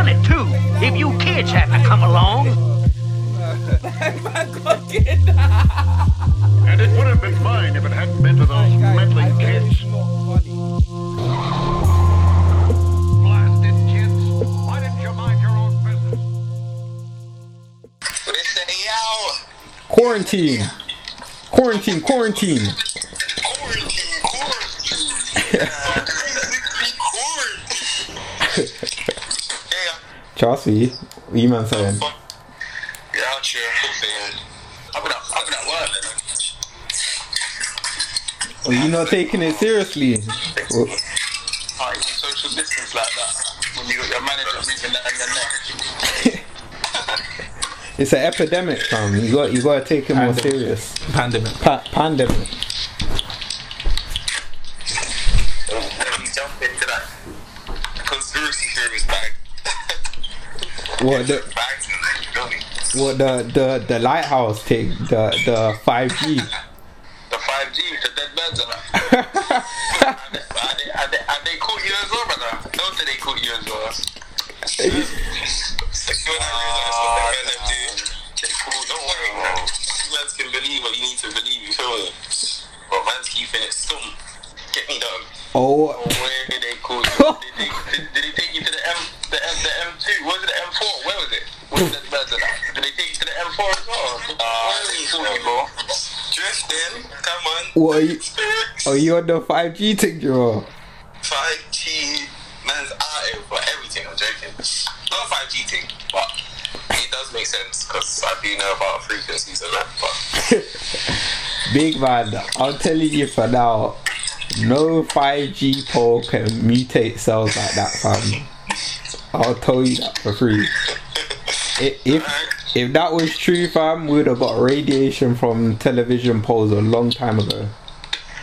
done it too, if you kids hadn't come along. And it would have been mine if it hadn't been for those meddling kids. Blasted kids. Why didn't you mind your own business? They yo, Quarantine. Quarantine, quarantine. quarantine, quarantine. Uh, Yeah, Chelsea, what you man saying? Yeah, out here, saying, I've been at, I've been at work. Are you not taking it seriously? Well, Like, you social distance like that. When you got your manager breathing down your neck. It's an epidemic, fam. You got you gotta take it more serious. Pandemic. Pa- pandemic. Let me jump into that conspiracy theories bag. What the Bags in there, you feel me? what the the the lighthouse take the the five G. The 5G, the dead birds and. Are they, are they, are they, are they caught you as well, brother? Don't say they caught you as well. So when I realised what they meant do, they called, don't worry, man. You guys can believe what you need to believe, you feel me? But man's keeping it stum. Get me dog. Oh, Where did they call you? Did they, did, did they take you to the M, the M, the M2? What was it, the M4? Where was it? Where was the birds and? Did they take you to the M4 as well? Uh, Where did they bro? Drifting, come on. what are you? Are you on the five G thing, bro? 5G, man's out here for everything, I'm joking. Not a 5G thing, but it does make sense because I do know about frequencies and that, but Big man, I'm telling you for now, no 5G pole can mutate cells like that, fam. I'll tell you that for free. If if that was true, fam, we would have got radiation from television poles a long time ago.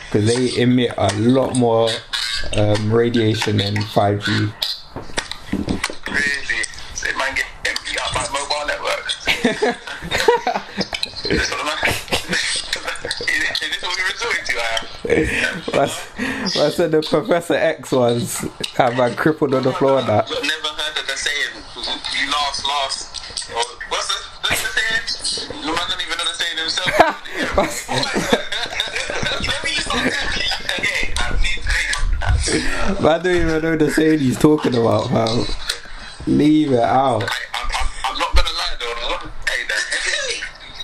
Because they emit a lot more um, radiation than 5G. really, so man get beat up by mobile network. Is this what man- is this what we resorting to, I That's, I said the Professor X ones have man crippled on the floor and that. Need to- Man don't even know the saying he's talking about, fam. Leave it out. I, I'm, I'm, I'm not gonna lie though. Hey, that,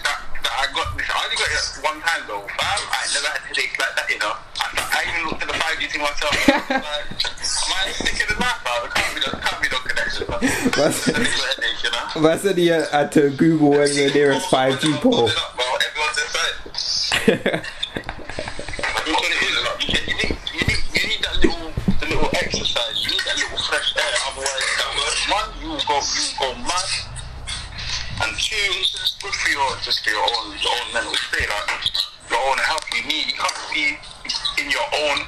that, that I got this. I only got it one time though. Fam, I never had headaches like that, you know. I, I even looked at the 5G thing myself. I was like, am I sticking the knife out? It can't be no, can't be no connection. Man. That's- It's a little headache, you know. Man said he had had to Google where's the nearest 5G pole. Hold it up, bro. Everyone's inside. just for your, just for your own, your own mental state, like your own health. You need, you can't be in your own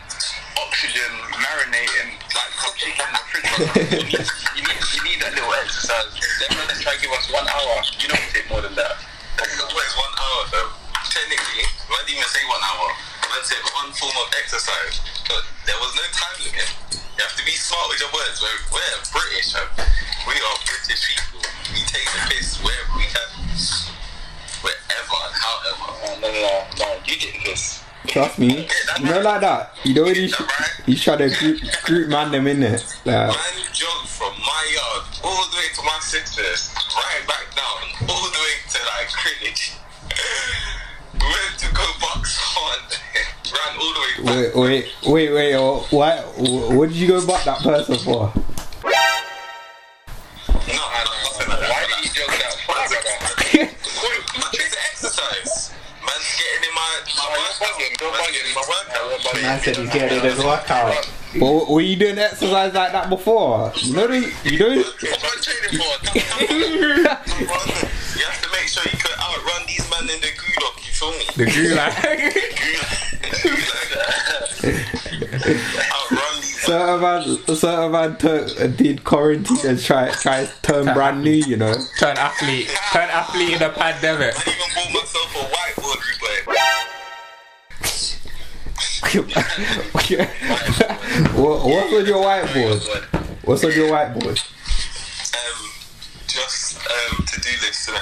oxygen marinating like some chicken in the fridge. you, need, you, need, you need that little exercise. They're gonna try to give us one hour. You don't take more than that. That's what is one hour, though? Technically, why didn't even say one hour? I said one form of exercise, but there was no time limit. You have to be smart with your words. We're, we're British, man. We are British people. We take the piss wherever we can, wherever and however. Uh, no, no, no, no. You get this. Trust me. You know like that. You know when he's, he's trying to group, group man them in there. Like, Man jogged from my yard all the way to my sister's, right back down, all the way to like Greenwich. Went to go box on, ran all the way back. wait, wait, wait, wait. Oh, what? What did you go back that person for? No, I don't nothing like that. Why did you jog that getting in my my workout. Man's getting in my workout. Man said he's getting his workout. Well, were you doing exercise like that before? You know, the, you know. What am I training for? You have to make sure you can outrun these men in the gulag, you feel me? The gulag. outrun these Certain man, certain man took, did quarantine and try, try turn brand new. You know. Turn athlete. Turn athlete in a pandemic. what's with your whiteboard? What's on your whiteboard? Um, just um, to do list, uh,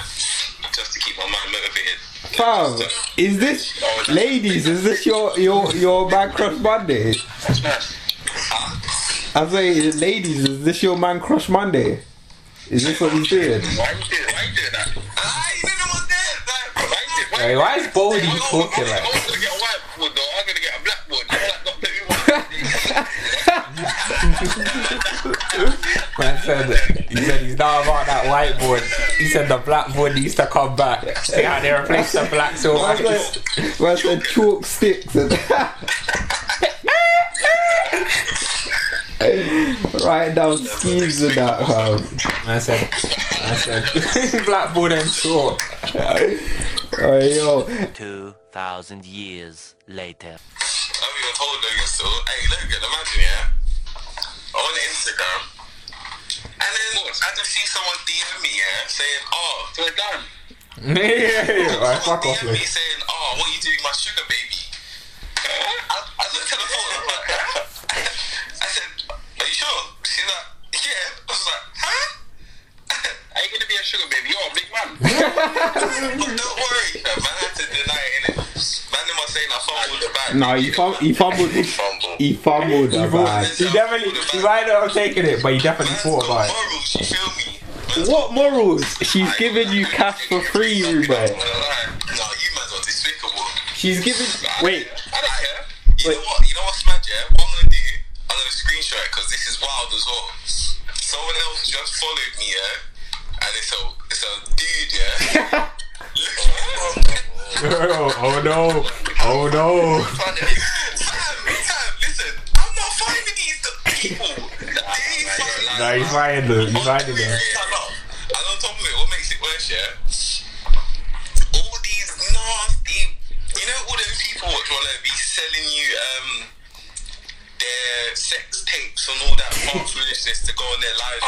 just to keep my mind motivated. Fam, is this oh, ladies? Is this your your your man crush Monday? I say, ladies, is this your man crush Monday? Is this what he's doing? Why are you doing, that? Why, is Bodie talking like? Man said he said he's not about that whiteboard. He said the blackboard needs to come back. See how they replace the black so What's white. that? Chalk sticks and write down schemes and that. Um, I said, I said, blackboard and chalk. oh, yo, 2,000 years later. I'm even holding it still. Hey, look at imagine, yeah. On Instagram. And then I just see someone DM me, yeah, saying, oh, we're done. yeah, right, fuck off, DM me saying, oh, what are you doing, my sugar baby? I, I looked at the phone, I'm like, huh? I said, are you sure? She's like, yeah. I was like, huh? Are you gonna be a sugar baby? You're a big man. but don't worry, man. I had to deny it. Man, are saying I fumbled the bag. no, he, fum- he fumbled. Fumble. He fumbled the bag. He definitely, he might not have taken it, but he definitely Man's thought about it. morals, you feel me? Man's What morals? She's giving you cash for free, Ruben. No, you man's are despicable. She's giving. I Wait. I don't care. You Wait. know what? You know what's mad, yeah? What I'm gonna do, I'm gonna screenshot it because this is wild as well. Someone else just followed me, yeah? And it's a, it's a dude, yeah? oh, oh no, oh no. Sam, Sam, listen, I'm not finding these people. These fucking- Nah, he's finding them, he's finding them. And on top of it, what makes it worse, yeah? All these nasty, you know, all those people which want to be selling you um their sex tapes and all that false foolishness to go on their lives.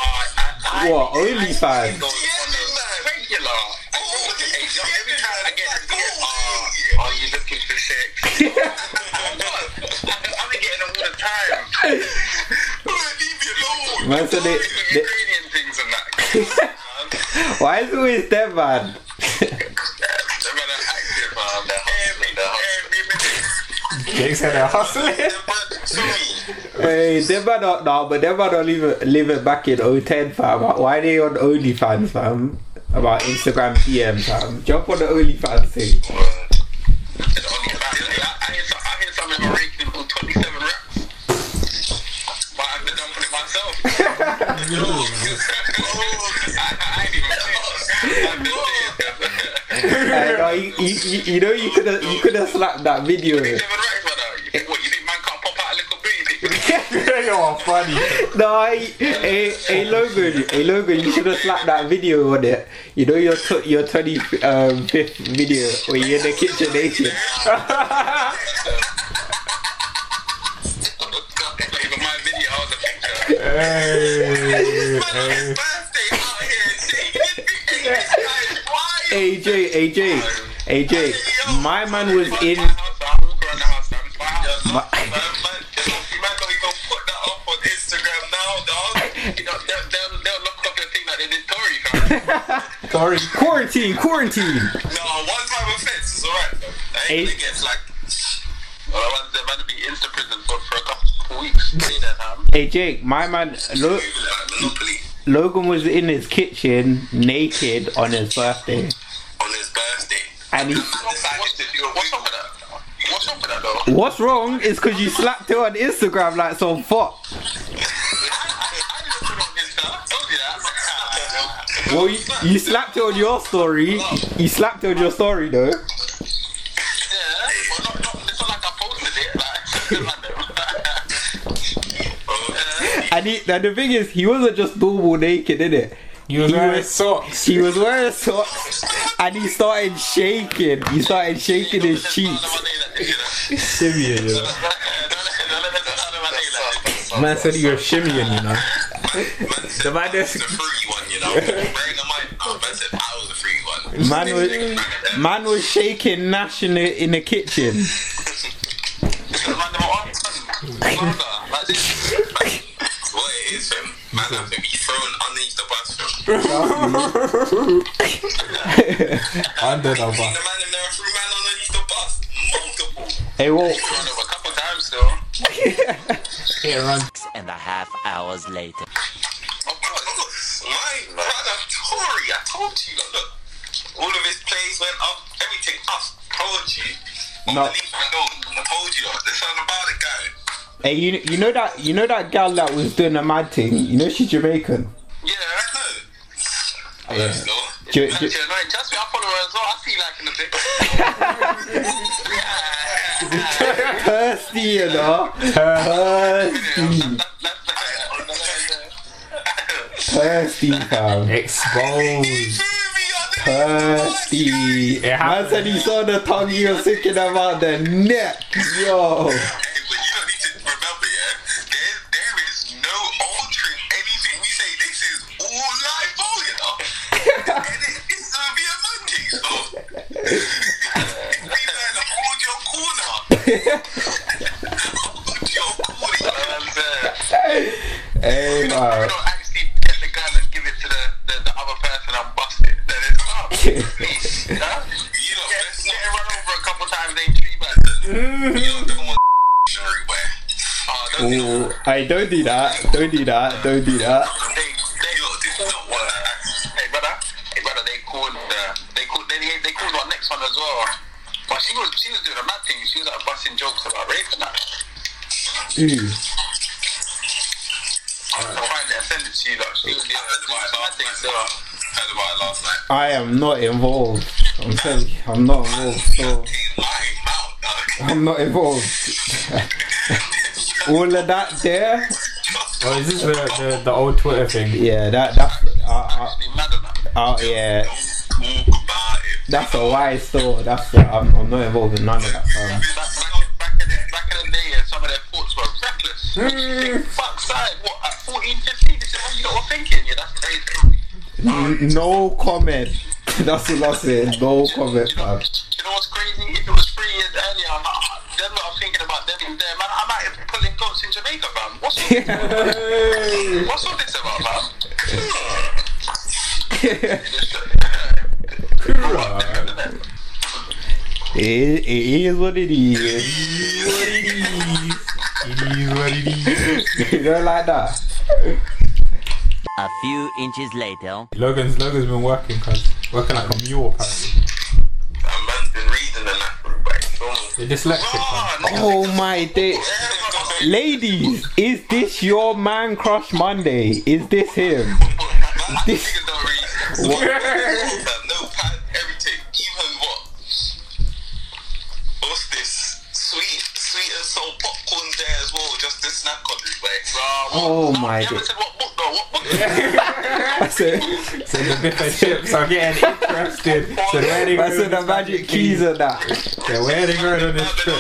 what? OnlyFans? Yeah. Regular. Oh, hey, yo, every time I get a DM, oh, ah, are you looking for sex? I've been getting them all the time. Leave me alone. Man, so they- they- Ukrainian things and that. Why is it always that man? Jake said they're hustling. They're bad. Sorry. Hey, them man don't no, but them man don't live it, live it back in 010, fam. Why they on OnlyFans, fam? About Instagram DM, fam. Jump on the OnlyFans thing. It's only about- I hear some- I hear something about raking for 27 reps. But I have to dump it myself. I I ain't even know. I'm just saying. Hey, no, you, you, you, you know you could have you could have slapped that video. What? You think man can't pop out a little baby? You're funny. No, hey, eh, eh, hey, Logan, hey, Logan, you should have slapped that video on it. You know your t- your 25th um, fifth video where you're in the kitchen naked. Even my video, I was a picture. Hey, Man, on his hey. birthday out here, see, this guy is wild. AJ, AJ, AJ, my man was in. My- Man, man, just see, man, don't even put that up on Instagram now, dog. You know, they'll, they'll, they'll look up and think that they did Tory, fam. Sorry. Quarantine, quarantine. No, one time offense is alright, though. I ain't Eight. gonna get like. Well, I'm they're about to be into prison for, for a couple of weeks. See that, fam? Hey Jake, my man, Lo- Like Monopoly Logan was in his kitchen naked on his birthday, on his birthday. and he. What's wrong is because you slapped it on Instagram like some fuck. I didn't put it on Insta. You. Well, you, you slapped it on your story. You slapped it on your story though. Yeah, but not, not, it's not like I posted it. Like, And, he, and the thing is, he wasn't just normal naked, innit? You was He wearing was- socks. He was wearing socks, and he started shaking. He started shaking his cheeks. Shimmying, you know. Man said you were shimmying, you know. The man the just- free one, you know. Bearing in mind, oh, man said I was the free one. Man was man was shaking Nash in the in the kitchen. Man, they were on- Like this. What it is, fam. Man, have to be thrown underneath the bus. Under the The man in there threw man underneath the bus. Multiple. Hey, well, Run over a couple times still. Hit and run. Six and a half hours later. Oh, God, look, my brother Tory, I told you, look, look, all of his plays went up, everything up. Told you. No. Unbelievable. I told you, there's something about it, guy. hey, you you know that you know that gal that was doing the mad thing. You know she's Jamaican. Yeah, I know. Yeah. Yes, no. Ju- It's ju- actually annoying. Trust me, I follow her as well. I see you liking a bit. Thirsty, you know. Thirsty, thirsty, fam. Exposed. Thirsty. It Man happened. said he saw the tongue you were thinking about the neck. Yo. Hey, don't do that. Don't do that. Don't do that. They, they look, did not want that. Hey, brother. Hey, brother. They called. Uh, they called. They, they called our next one as well. But she was she was doing a mad thing. She was like busting jokes about rape and that. Ooh. I'll find it and send it to you. Like, she was doing a mad thing. Heard about it last night. I am not involved. I'm telling you, I'm not involved. So He's lying out, dog. I'm not involved. All of that there. Oh, is this the, the, the old Twitter thing? Yeah, that that's uh, Actually, mad that. uh, uh, yeah. Don't talk about it. That's a wise thought. That's uh, I'm, I'm not involved in none of that. Um, Back, back, back, in the, back in the day, some of their thoughts were reckless. Fuck side, what, at 14, 15, this is what you lot were thinking, yeah, that's crazy. no comment. That's what I'm saying. No comment, You What's all this, what's all this about, fam? It, it is what it is. It is what it is. you don't like that? A few inches later. Logan's Logan's been working cause working like a mule apparently. That man's been reading and that, right? So, You're dyslexic, man. oh, Oh my day. Ladies, is this your man crush Monday? Is this him? This nigga don't read. no pad, everything. Even what? What's this? Sweet, sweet and soul popcorn there as well, just to snack on. Like, bro, Oh my you haven't God. said what book though? What book? I said, So the biff and chips are getting interested. So where they I said the magic keys and that. Yeah, where they going on this trip?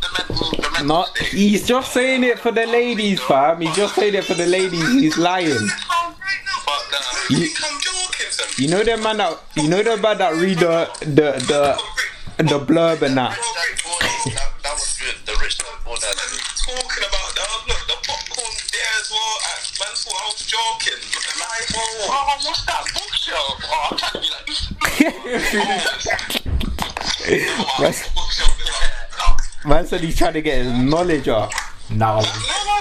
The mental, the mental No, state. he's just saying it for the ladies, fam. He's just saying it for the ladies. He's lying. Fuck that. You- You, I'm joking, son. You know the man that you know the man that read the the the the blurb and that. That, like. That's- bookshelf Man said he's trying to get his knowledge up. Now, No, like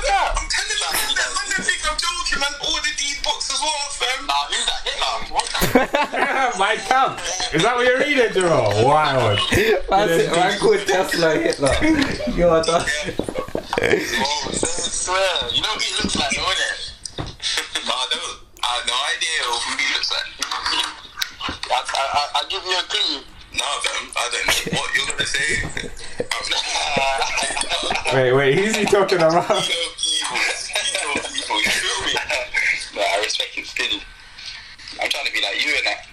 that. I'm telling you, man, man, they think I'm joking, man. Ordered these books as well, fam. Nah, who's that Hitler? What my camp. Is that what you're reading, Jerome? Wild. Man said man called Tesla Hitler. You're done. Oh, I swear. You know who he looks like, I, I, I, give you a clue. No, fam. I don't know what you're gonna say. I'm Wait, wait. Who's he talking about? so evil. So evil. You feel me? No, I respect it still. I'm trying to be like you and that.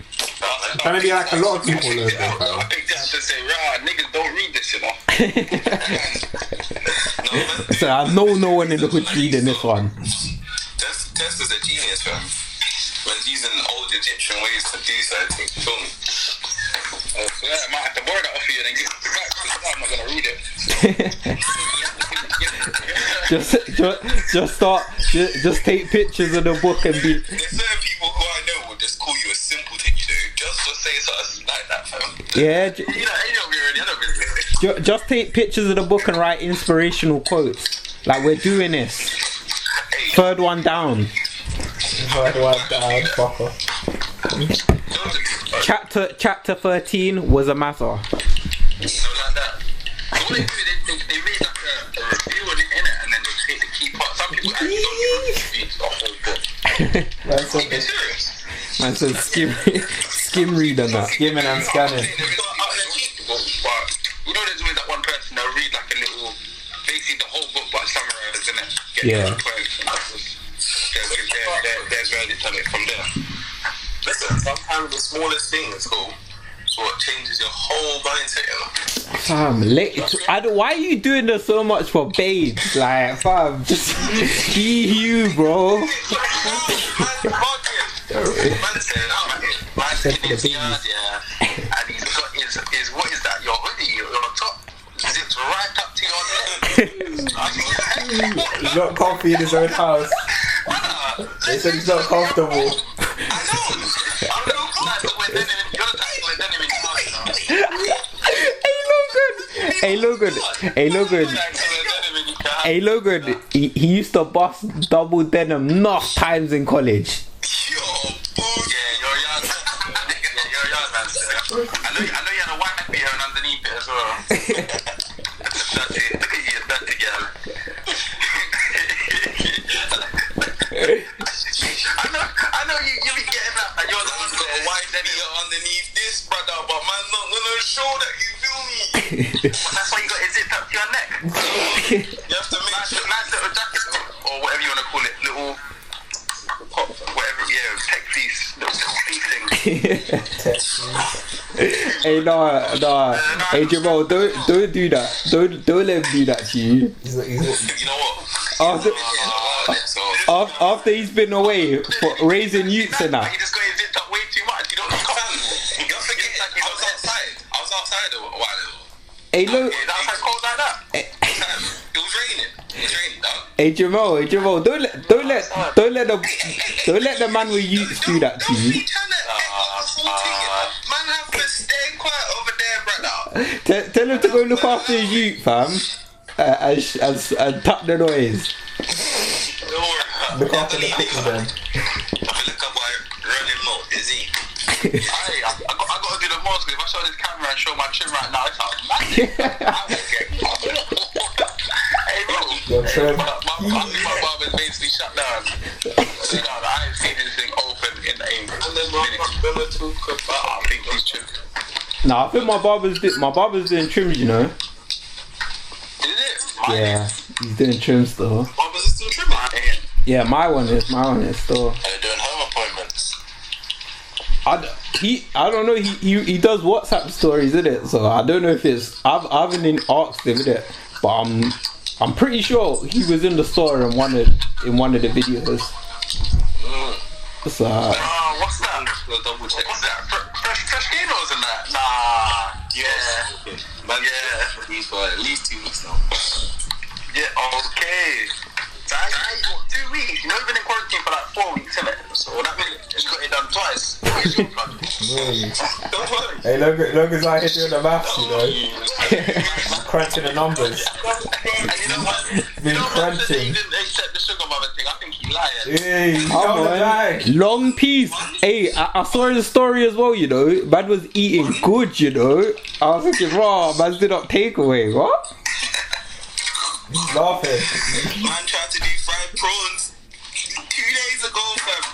Trying to be like a lot of people, though, I bro. picked up and say, rah, niggas don't read this, you know. no. So I know no one in the hood reading this one. Test, Test is a genius, fam. Man's using old Egyptian ways to do certain things. Feel me? Uh, so yeah, I might have to borrow that off you and then give it back because I'm not gonna read it. just, just, just start. Just, just take pictures of the book and be. There's certain people who I know will just call you a simpleton, you know, just for saying something like that, fam. Yeah, j- You know, I don't really, I don't really. just take pictures of the book and write inspirational quotes. Like we're doing this. Hey, Third one down. Hard one down, fuck off. Chapter chapter thirteen was a matter. So like that. So they do, they, they, they read like a, a review on it, innit? And then they take the key parts. Some people actually don't even read the whole book. That's Are okay. you serious? Man said skim skim read and that. Skimming and scanning. You know, there's always that one person that read like a little, basically the whole book, but summarized, innit? Get Yeah. There's it from there. Listen, sometimes the smallest things, cool, is what changes your whole mindset, you know? Fam, late. I don't, why are you doing this so much for babes? Like, fam, just be you, bro. Man said, man's in his yard, yeah, and he's got his, his, what is that, your hoodie, your, your top, zips right up to your neck. He's not comfy in his own house. They said he's not comfortable. I know. I'm not glad that we're denim in, you're the type we're denim in house. Hey, Logan. Hey, Logan. Hey, Logan. Like, we're denim in house. Hey, Logan. He, he used to bust double denim enough times in college. Yeah, you're a. Yeah, you're a man. I know, I know you had a white beer and underneath it as well. dirty. Look at you, dirty girl. I know, I know you, you be getting that, and you're the one got a white beer underneath this, brother, but man, not gonna show that you feel me. That's why you got it zipped up to your neck. You have to make nice, sure. nice little jacket or whatever you want to call it, little pop, whatever, yeah, tech piece, little piece thing. hey, nah, nah. Uh, hey, Jamal, don't, don't do that. Don't, don't let him do that to you. He's, he's, You know what? Oh, After, Uh, so, af- after he's been away for raising youths and But that. he just got his zipped up way too much. You don't you can't. You're forgetting like I was outside. I was outside a while ago. Hey, look. Is outside cold like that? It was raining. It was raining, dog. Hey Jamal, hey Jamal, don't let, don't let, don't let the, don't let the man with youths do that to you. be trying to act up the whole thing. Man, have to stay quiet over there, brother. Tell, tell him to go look after his youth, fam, uh, and, and, s- and tap the noise. Don't worry. look after the then. I feel like boy running low. Is he? I, I, got, I got to do the most. If I show this camera and show my chin right now, it's will hey, bro. Your trim. My, my, my barber's basically shut down. Shut down. I ain't seen anything open in a minute. I think he's. Nah, I think my barber's do- my barber's doing trims, you know. Is it? Yeah, he's doing trims still. Barbers are still trimming. I ain't. Yeah, my one is, my one is still. They're doing home appointments. I, d- he, I don't know. He, he he does WhatsApp stories, isn't it? So I don't know if it's. I've I haven't even asked him, innit? But I'm I'm pretty sure he was in the store in one of in one of the videos. So uh, Uh, what's that? We'll double check. What's that? Fre- Fresh, fresh Ganos and that? Nah. Yeah. Man, yeah. These for at least two weeks now. Yeah, okay. So I, I, what, two weeks? You know, you've been in quarantine for like four weeks, innit? So that means you got it done twice. Where's your plug? Don't worry. Hey, Logan, Logan's out here doing the maths, you know. Crunching the numbers. And you know what? Been you know what? He crunching. didn't accept the sugar mother thing. I think he lied. Hey, he's Come on the on. bag. Long piece. Hey, I, I saw his story as well, you know. Man was eating good, you know. I was thinking, raw, man did not take away. What? He's laughing. Man tried to do fried prawns two days ago, fam.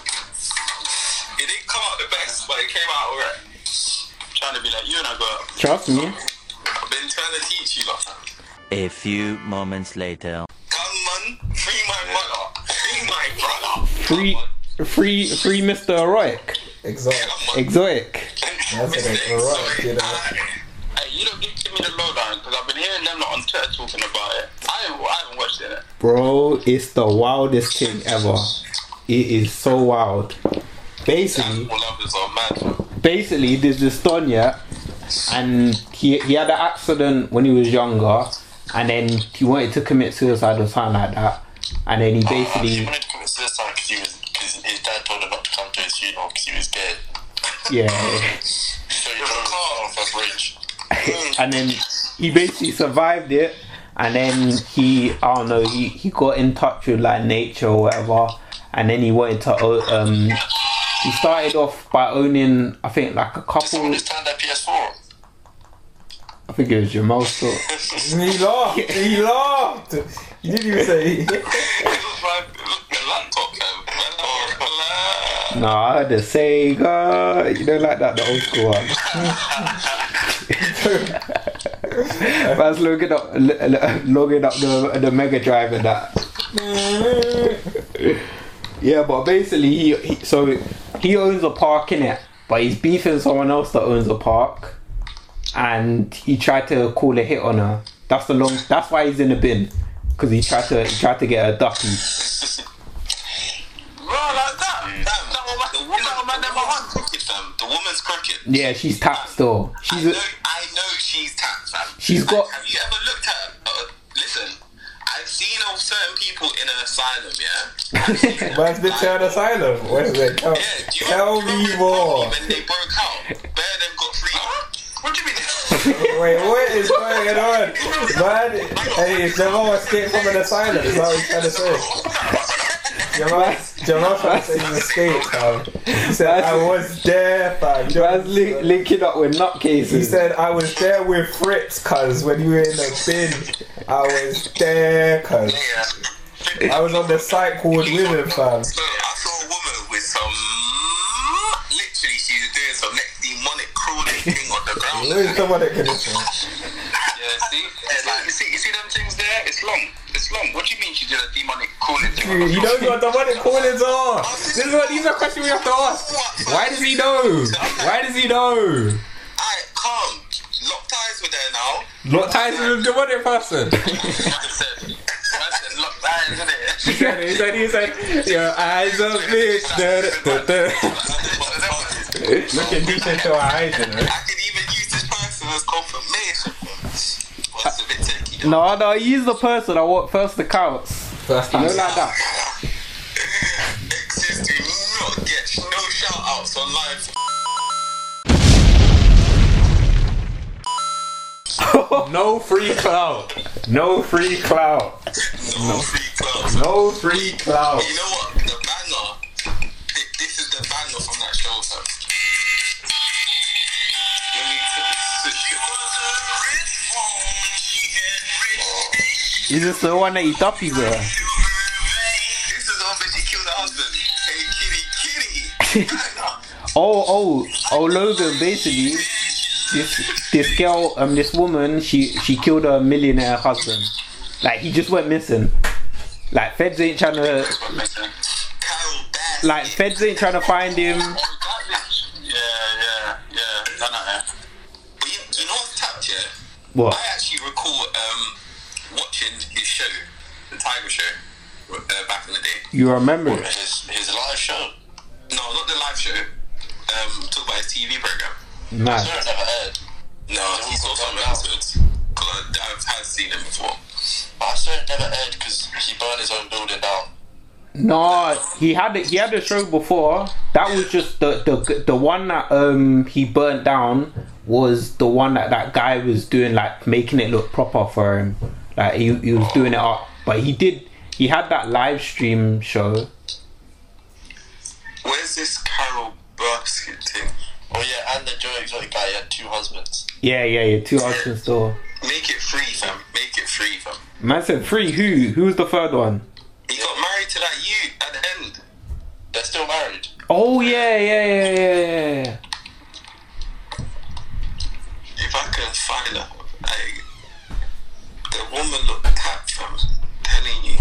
It didn't come out the best, but it came out alright. Trying to be like you and I got. Trust me. I've been trying to teach you, lot. A few moments later. Come on, free my mother, free my brother. Free, free, free Mr. Heroic. Exotic. Exotic. That's an erotic, you know. Hey, you don't give me the lowdown because I've been hearing them lot on Twitter talking about it. I haven't, I haven't watched it. Bro, it's the wildest thing ever. it is so wild. Basically, All others are mad. fam. basically there's this Don yeah, and he he had an accident when he was younger, and then he wanted to commit suicide or something like that, and then he oh, he basically wanted to commit suicide because he was because his dad told him not to come to his funeral because he was dead. yeah, So he drove off a bridge. and then he basically survived it, and then he I don't know he he got in touch with like nature or whatever, and then he wanted to um he started off by owning I think like a Did couple someone just PS4? I think it was Jamal Sort. He laughed. He laughed. He didn't even say. It looks like it looks like a laptop, fam. No, I had the Sega. You don't like that, the old school one. Man's looking up, logging up the the Mega Drive and that. Yeah, but basically, he, he so he owns a park in it, but he's beefing someone else that owns a park, and he tried to call a hit on her. That's the long. That's why he's in the bin, because he tried to he tried to get a ducky. Bro, like that. That, that woman, the woman, that woman never won cricket, fam. The woman's cricket. Yeah, she's tapped still. I She's know, a, I know she's tapped, fam. She's got- Have you ever looked at? Uh, listen, I've seen of certain people in an asylum, yeah. Man's been to an asylum. What is it? Tell, Yeah, do you tell me the more. When they broke out, Bear them got free. What do you mean? Wait, what is going on? Man, hey, Jamal escaped from an asylum. Is that what he's trying to say? Jamal, Jamal trying to say he fam. He said, I was there, fam. man's li- linking up with nutcases. He said, I was there with Fritz, cuz, when you were in the bin. I was there, cuz. Yeah. I was on the site called with him, fam. So I saw a woman with some. Literally, she was doing some next demonic crawling thing on the ground. Where is someone that can listen? Yeah, see, it's like, you see, you see them things there. It's long. What do you mean she did a demonic crawling thing? on the Dude, he ground? knows what the money callings are. This is what these are questions we have to ask. Why does he know? Why does he know? Alright, calm. Lock ties with her now. What ties with the money person? Man said, man said, lock ties with her. He said, he said, he said, your eyes are big. Da, da, da, da. Looking deep into our eyes, you know. I could even use this person as confirmation. A bit tricky. No, no, he's the person I want first accounts. First You time. know, like that. Exes do not get no shout outs on live. No free clout. No free clout. No free clubs. No free clout. You know what? The banger. thi- This is the banger from that show, fam. T- Is this the one that he duppies her? This is the one where she killed her husband. Hey, kitty, kitty. Oh, oh, oh, Logan. Basically, this this girl, um, this woman, she she killed her millionaire husband. Like he just went missing. Like feds ain't trying to, like feds ain't trying to find him. Bitch. Yeah, yeah, yeah. I know, yeah. But you, you know what's tapped, yeah? What? I actually um, watching his show, the Tiger Show, uh, back in the day. You remember it? His, his live show? No, not the live show. Um, talk about his TV program. Nah. I've never heard. No, he's also on episodes. Cause I, I've had seen him before. But I swear it never aired because he burned his own building down. No, he had it. He had a show before. That was just the the the one that um he burnt down was the one that that guy was doing like making it look proper for him. Like he he was doing it up, but he did. He had that live stream show. Where's this Carol Baskin thing? Oh yeah, and the Joe Exotic guy had two husbands. Yeah, yeah, yeah. Two husbands store. Make it free, fam. Make it free, fam. Man said free. Who? Who's the third one? He got married to that you at the end. They're still married. Oh yeah, yeah, yeah, yeah, yeah. If I can find her, like the woman looked tapped, fam. Telling you,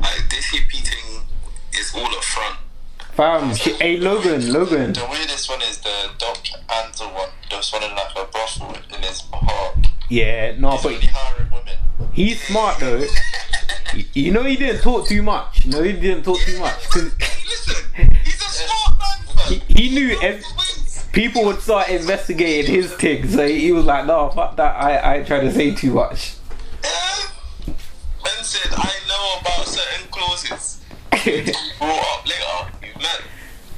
like this hippie thing is all up front. Fam, she, hey Logan, Logan. The weirdest one is the Doc Antle one. Just running like a brothel in his heart. Yeah, no, He's but hiring women. he's smart though. You know he didn't talk too much. You know he didn't talk too much. Listen, he's a smart man. he knew ev- people would start investigating his thing, so he was like, "No, fuck that. I I trying to say too much." Yeah. Ben said, I know about certain clauses. Brought up later. You man.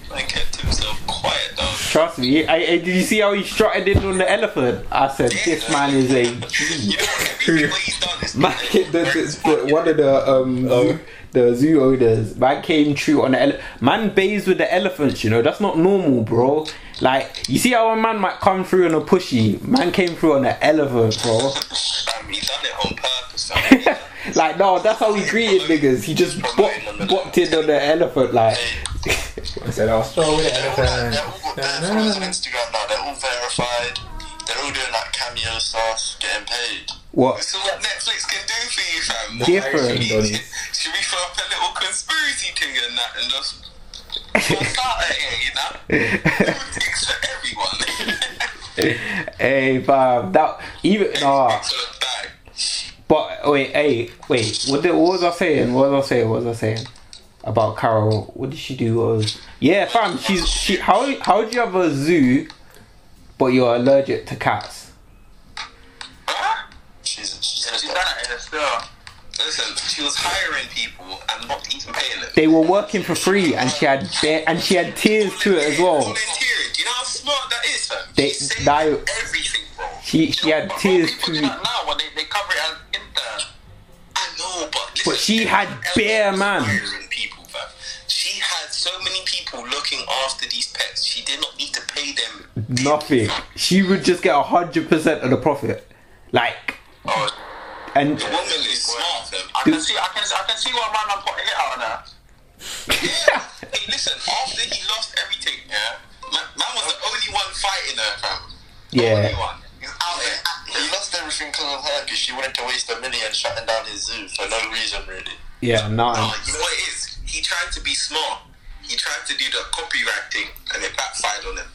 Man kept himself quiet, dog. Trust me. I, I, did you see how he strutted in on the elephant? I said, "This man is a You know what? Everything what he's done is man." The, the, the, one of the um zoo, the zoo owners, man came true on the ele- man bathes with the elephants. You know that's not normal, bro. Like you see how a man might come through on a pushy, man came through on an elephant, bro. Fam, he done it on purpose, fam. like no, that's how he greeted niggas. He just bop, bopped in on the elephant, like. I said, I'll throw it They're all, like, they're all got at followers on Instagram now. They're all verified. They're all doing like cameo stuff, getting paid. What? So what Netflix can do for you, fam? Different. Should we, should we throw up a little conspiracy thing and that and just start it here, you know? Do things for everyone. Hey, fam, that even nah. Things for the bag. But wait, hey, wait. What, did, what was I saying? What was I saying? What was I saying about Carol? What did she do? Was yeah, fam. She's she. How how do you have a zoo, but you're allergic to cats? She's, she's, she's done it in a store. Listen, she was hiring people and not even paying them. They were working for free, and she had bare, and she had tears to it as well. Do you know how smart that is, fam? They- that- everything, bro. She- she had tears to- that now when they, they cover it as intern. I know, but listen, But she had bare man. people. She had so many people looking after these pets. She did not need to pay them Nothing. She would just get a hundred percent of the profit. Like, Oh, and the woman is smart. I can see, I can, I can see why my man put a hit out on her. Hey, listen, after he lost everything, yeah, man, man was the only one fighting her, fam. The Yeah. Only out there acting. He lost everything because of her because she wanted to waste a million shutting down his zoo for no reason really. yeah, nah. Oh, you know what it is? He tried to be smart. He tried to do the copyright thing, and it backfired on him.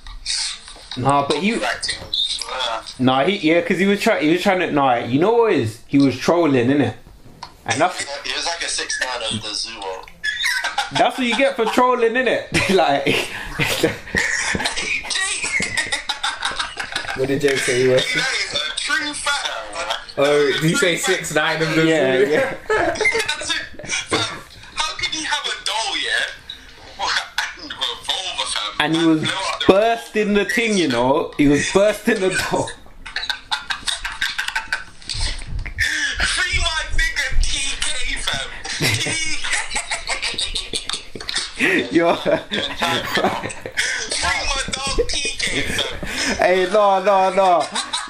Nah, but he, was, uh, nah, he, yeah, because he was trying, he was trying to, nah, you know what is? He was trolling, innit? And that's, He was like a six nine of the zoo world. that's what you get for trolling, innit? like, What did Jay say he was? that is a true fact. Oh, did you say six nine of the yeah, zoo? yeah. That's it. Fam, how can you have a doll, yeah? And revolver, fam. And he was Blow the- bursting the thing, you know? He was bursting the doll. Free my nigga TK, fam. TK. Yo. hey, no, no, no.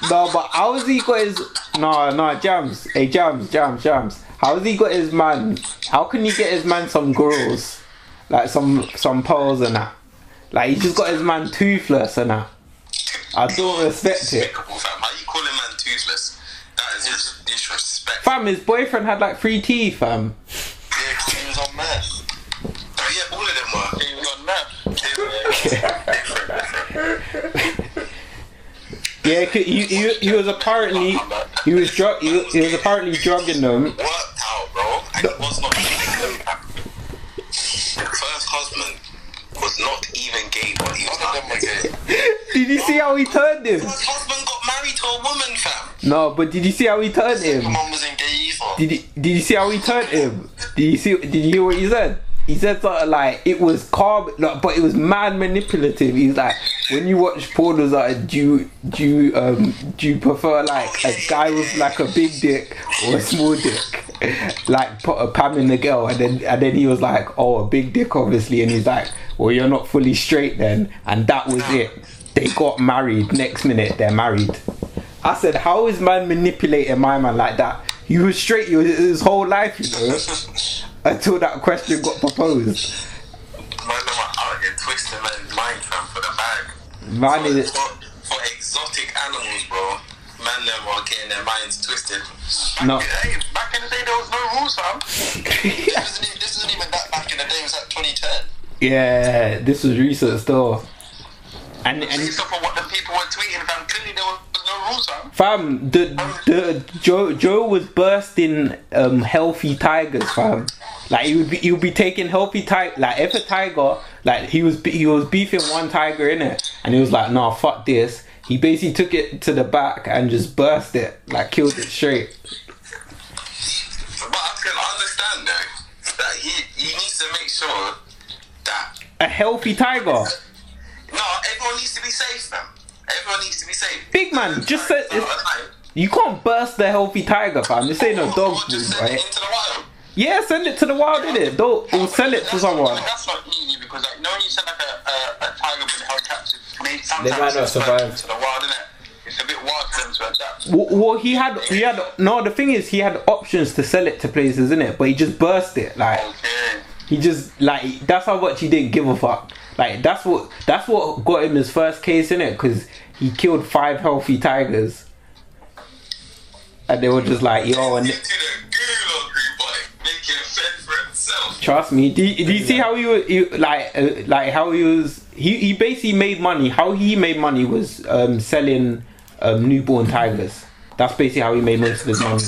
No, but how's he got his. No, no, Jams. Hey, Jams, Jams, Jams. How's he got his man? How can he get his man some girls? Like some some pearls and that. Like, he just got his man toothless and that. I don't respect it. How you calling man toothless? That is disrespect. Fam, his boyfriend had like three teeth, fam. Yeah, 'cause he was on meth. Oh, yeah, all of them were. He was on meth. Different, different. Yeah, 'cause he, he, he was apparently he was drug he, he was apparently drugging them. Worked out, bro. And it was not even gay. First husband was not even gay, but he was None of them gay. Did you see how he turned him? First husband got married to a woman, fam. No, but did you see how he turned him? Mum wasn't gay either. Did you, did you see how he turned him? Did you see? Did you hear what he said? He said something like it was calm, like, but it was mad manipulative. He's like, when you watch porn, was like, do you do you um do you prefer like a guy with like a big dick or a small dick? Like put a Pam in the girl, and then and then he was like, oh, a big dick, obviously, and he's like, well, you're not fully straight then, and that was it. They got married. Next minute, they're married. I said, how is man manipulating my man like that? You was straight was, his whole life, you know, until that question got proposed. Man, them are out here twisting man's mind, fam, for the bag. Man For, is for, for exotic animals, bro. Man, them are getting their minds twisted. no. Hey, back in the day there was no rules, fam. This isn't, even, this isn't even that back in the day. It was like 2010. Yeah, this was recent still. And and Based off of what the people were tweeting, fam, clearly there was no rules, fam. fam, the the Joe Joe was bursting um healthy tigers, fam. Like he would be he would be taking healthy tiger. Like if a tiger Like he was he was beefing one tiger in it, and he was like, "Nah, fuck this." He basically took it to the back and just burst it, like killed it straight. But I can understand though that he he needs to make sure that A healthy tiger, no everyone needs to be safe, man. Everyone needs to be safe. big man. Just say you can't burst the healthy tiger, fam. This ain't no dog food, right? it into the wild. Yeah, send it to the wild, in it. Don't or sell it to someone. That's not easy because like, when you send like a, a, a tiger been held captive, They might not survive. To the wild, innit? It's a bit wild for them to adapt. Well, well, he had he had no. The thing is, he had options to sell it to places, in it, but he just burst it. Like Okay. he just like that's how much he didn't give a fuck. Like that's what that's what got him his first case in it because he killed five healthy tigers, and they were just like, yo, and Into the gulag group by making a fed for himself. trust me. Do, you- do you see how he was he, like uh, like how he was? He he basically made money. How he made money was um, selling um, newborn tigers. That's basically how he made most of his money.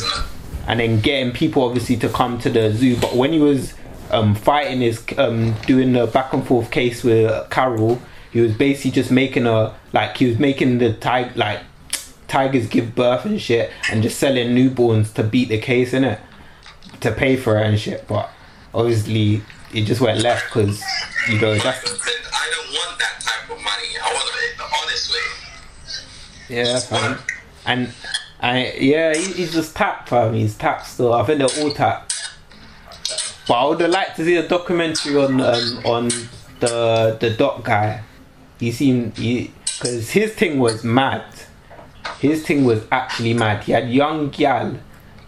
and then getting people obviously to come to the zoo. But when he was um, fighting his um, doing the back and forth case with Carol, he was basically just making a like he was making the tiger like tigers give birth and shit, and just selling newborns to beat the case in it to pay for it and shit. But obviously it just went left because you know that's I don't want that type of money. I want it the honest way. yeah fam. and I yeah he, he's just tapped fam. He's tapped still. I think they're all tapped. But I would have liked to see a documentary on um, on the the doc guy. He seemed he because his thing was mad. His thing was actually mad. He had young gal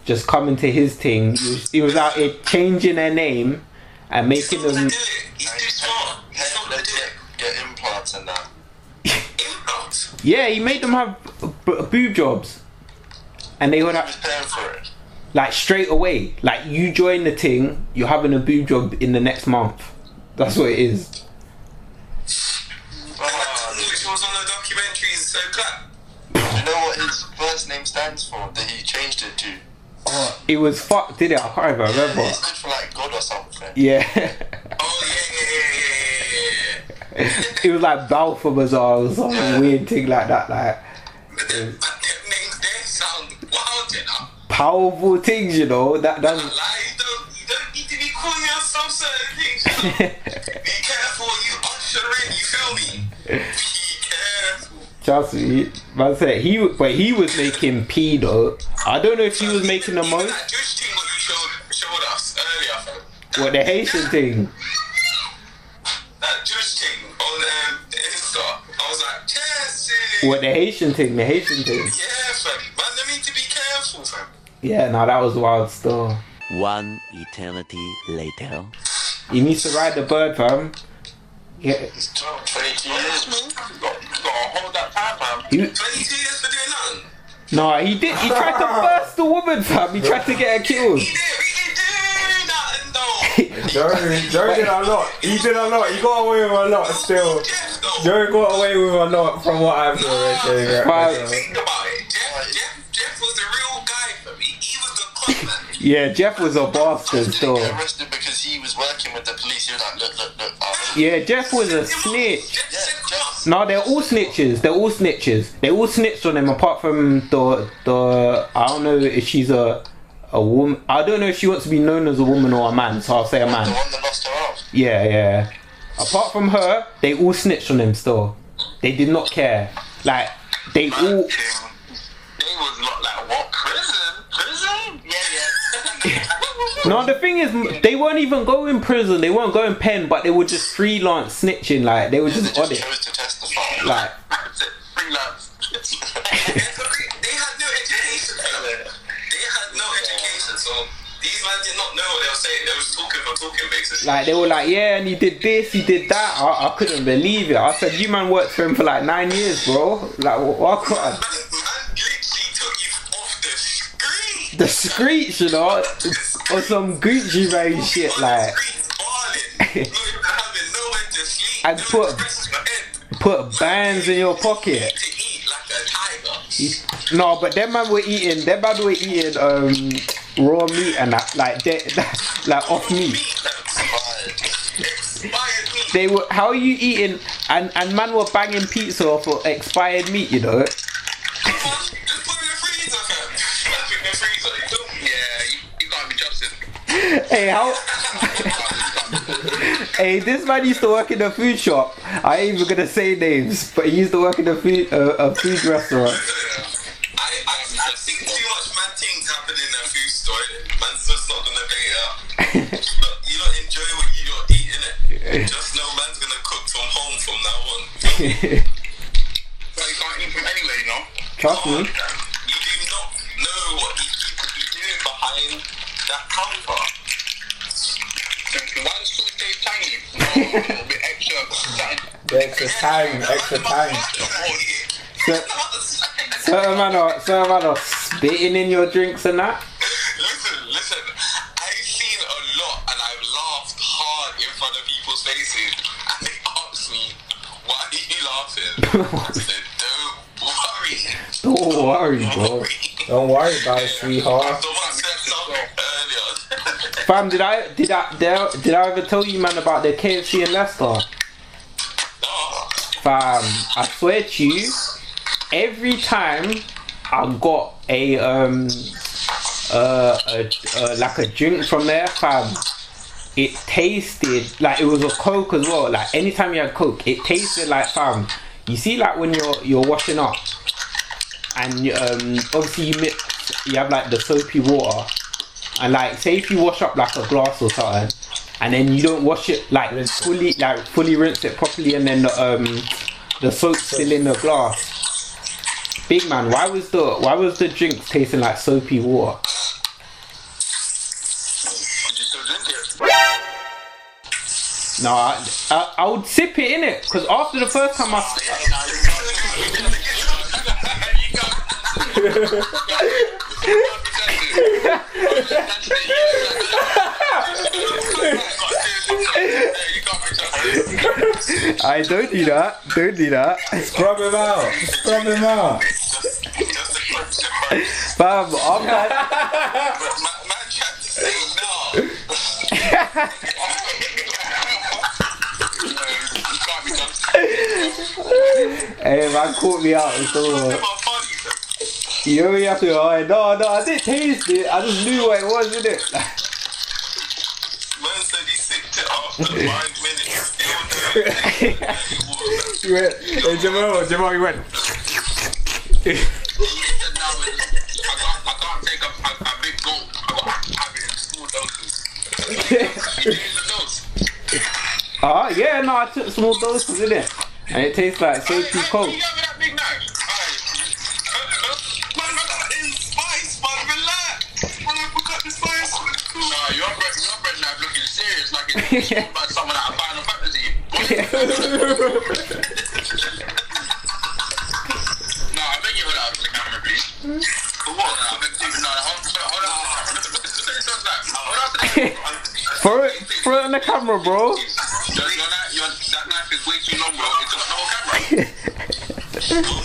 just coming to his thing. He was, he was out here changing their name and making them. do it. He's too smart. He's not gonna do get, get implants and that. Implants. Yeah, he made them have b- boob jobs, and they would have paying for it? Like straight away. Like you join the thing, you're having a boob job in the next month. That's what it is. Oh, which was on the documentary is so clap. You know what his first name stands for? That he changed it to? Oh, it was fucked, did it? I can't even remember. It stood for like God or something. Yeah, Oh yeah, yeah, yeah, yeah, yeah, yeah, yeah. it was like Balfour Bazaar or some weird thing like that. Like But the, powerful things, you know. That that's Like you don't, you don't need to be calling out some certain things. You know? be careful, you usher in. You feel me? Be careful. Trust me, man said he, but he was making P though. I don't know if he was making the most. That Jewish thing what you showed showed us earlier. What the Haitian thing? That Jewish thing on um, the Insta. I was like, yes, What the Haitian thing? The Haitian thing. yeah, Yeah, no, that was wild still. One eternity later. He needs to ride the bird, fam. Yeah, It's 12, 22 years, man. You got, you got to hold that time, fam. he, 22 years for doing nothing. no, he did. He tried to burst the woman, fam. He tried to get her killed. He didn't really do nothing, though. Joe, Joe did a lot. He did a lot. He got away with a lot still. Jeff. Joe got away with a lot from what I've heard. Right. Think about it. Jeff, Jeff, Jeff was the real guy Yeah, Jeff was a bastard get arrested because he was working with the police. He was like, look, look, look. I'll Yeah, Jeff was a snitch. Yeah, Jeff- No, they're all snitches. They're all snitches. They all snitched on him apart from the the. I don't know if she's a a woman. I don't know if she wants to be known as a woman or a man. So I'll say a The man. one that lost her arm. Yeah, yeah. Apart from her, they all snitched on him still. They did not care. Like they all. They was not like, what, prison? Prison? Yeah, yeah. No, the thing is, they weren't even going to prison. They weren't going pen, but they were just freelance snitching. Like they were They just on just it. chose to testify. Like freelance. they had no education. They had no education, so these men did not know what they were saying. They was talking for talking basically. Like they were like, yeah, and he did this, he did that. I, I couldn't believe it. I said, you man worked for him for like nine years, bro. Like, what? what Man, man literally took you off the screen. the screech, you know, or some Gucci Mane shit, like and put- put bands in your pocket. to eat like a tiger. No, but them man were eating, them man were eating um raw meat and that, like they, like off meat. Meat, like, Fired. expired meat. they were. How are you eating? And and man were banging pizza off of expired meat. You know. Hey, how? hey, this man used to work in a food shop. I ain't even gonna say names, but he used to work in a food uh, a food restaurant. I, I, I think too much mad things happen in a food store. Man's just not gonna pay it up. But you don't enjoy what you're eating it. Just know man's gonna cook from home from now on. Well, you can't eat from anywhere, you know. Trust me. You do not know what these people be doing behind that Why does food taste tangy? No, a little bit extra. The extra time, extra time. So, certain man are certain man are spitting in your drinks and that. Listen, listen. I've seen a lot and I've laughed hard in front of people's faces and they asked me, why are you laughing? I said, don't worry. Don't worry, bro. Don't worry about it, sweetheart. Fam, did I did I did did I ever tell you man about the KFC in Leicester? Fam, I swear to you, every time I got a um uh, a, uh like a drink from there, fam, it tasted like it was a Coke as well. Like anytime you had Coke, it tasted like fam. You see, like when you're you're washing up, and um obviously you mix, you have like the soapy water, and like say if you wash up like a glass or something. And then you don't wash it like fully, like fully rinse it properly, and then the um the soap's still in the glass. Big man, why was the why was the drink tasting like soapy water? it? No, I, I, I would sip it in it because after the first time I I don't do that, don't do that, Scrub him out. Scrub him out. fam. I'm not, Man tried to say no. You can't be trusted. hey man, caught me out. It's all right. My body, fam. You know have to go, oh, no, no, I didn't taste it. I just knew what it was, innit? Man said he sipped it after five minutes. It. He went, hey, Jamal, Jamal, he went. He said, "No, I can't, I take a, a, a big gulp. I got to have it. Ah, yeah, no, I took small doses, it And it tastes like hey, coke. Nah, your your looking serious, like it's someone out of Final Fantasy. No, I beg you hold out the camera, please. For what? I beg you, no, hold, hold out the camera. Hold out the camera. Throw it, throw it on the camera, bro. Your, your, your, that knife is way too long, bro. It's got no camera.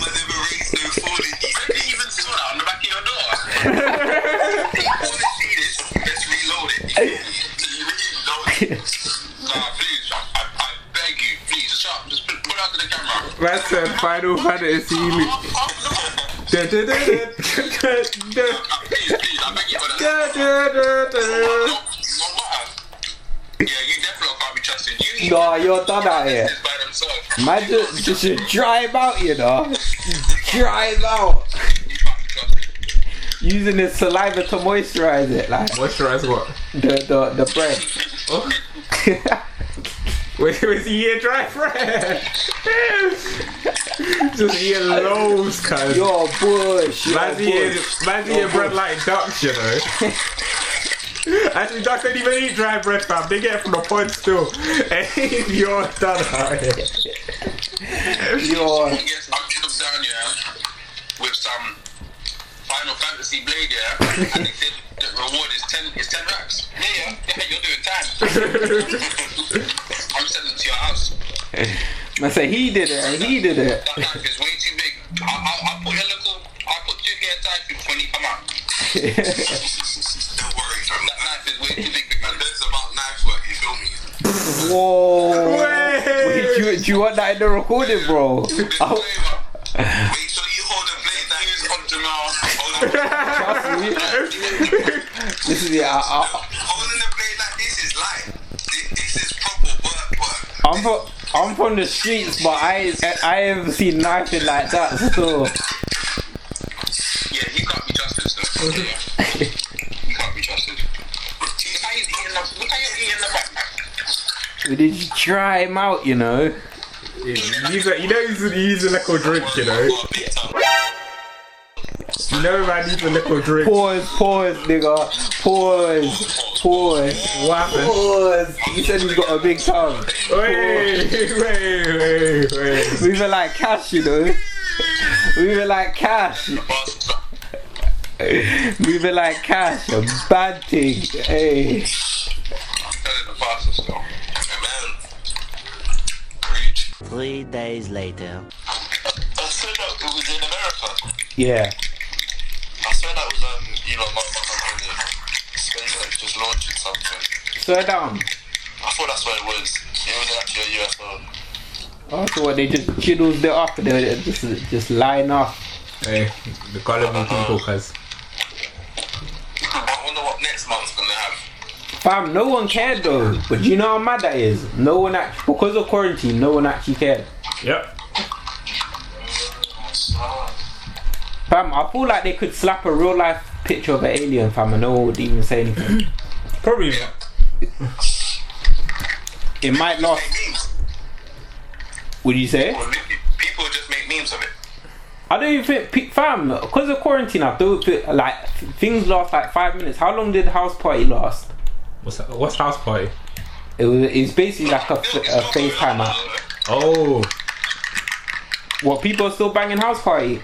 You need No, you're done out here. this. Man, just, just should dry him out, you know? Dry him out. You can't be trusted. Using his saliva to moisturize it, like Moisturize what? the the, the bread. Oh. Wait, was he here dry bread? Just eating loads, cuz. You're bush. You're Man's eating, bush. man's eating bread like ducks, you know. Actually, ducks don't even eat dry bread, fam. They get it from the pod still. Hey, you're done out here. You're He gets up down, yeah, with some Final Fantasy blade, yeah, and they said the reward is ten, is ten racks. Yeah, yeah, yeah, you're doing time. I'm sending it to your house. Man say he did it. He did it. That knife is way too big. I, I, I'll put your little, I'll put two gear type when you come out. Don't worry, fam. That knife is way too big, big man. There's about knife work, you feel me? Whoa. Wait. you, do you want that in the recording, bro? Disclaimer. Make sure you hold the blade like this on Jamal. Hold the, trust me. This is yeah. I, I, holding the blade like this is life. This, this is proper work work. I'm from I'm from the streets, but I I haven't seen nothing like that. So Yeah, he can't be trusted, sir. Yeah. he can't be trusted. See how he's eating the, look how you're eating the back. we did try him out, you know. He's a, you know he's, he's a little drink, you know. Got a big tongue. You know man needs a little drink. Pause, pause, nigga. Pause, pause, What happened? pause. He said he's got a big tongue. Wait, wait, wait, wait. We were like cash, you know. We were like cash. We were like cash. A bad thing. Hey. That is the bastard still. Man. Reach. Three days later. Yeah. I swear that was um Elon Musk on the SpaceX just launching something. Slow down. I thought that's what it was. It was actually a UFO. Oh, so what they just chiddles it up they just just line up. Hey, the gullible people, cuz. I wonder what next month's gonna have. Fam, no one cared though. But you know how mad that is? No one actually because of quarantine, no one actually cared. Yep. Fam, I feel like they could slap a real life picture of an alien, fam, and no one would even say anything. Probably not. It might not. Make memes. Would you say? People just make memes of it. I don't even think, pe- fam, because of quarantine, I don't feel like things last like five minutes. How long did the house party last? What's that? What's house party? It was. It's basically like a FaceTime app. Oh, What people are still banging house party?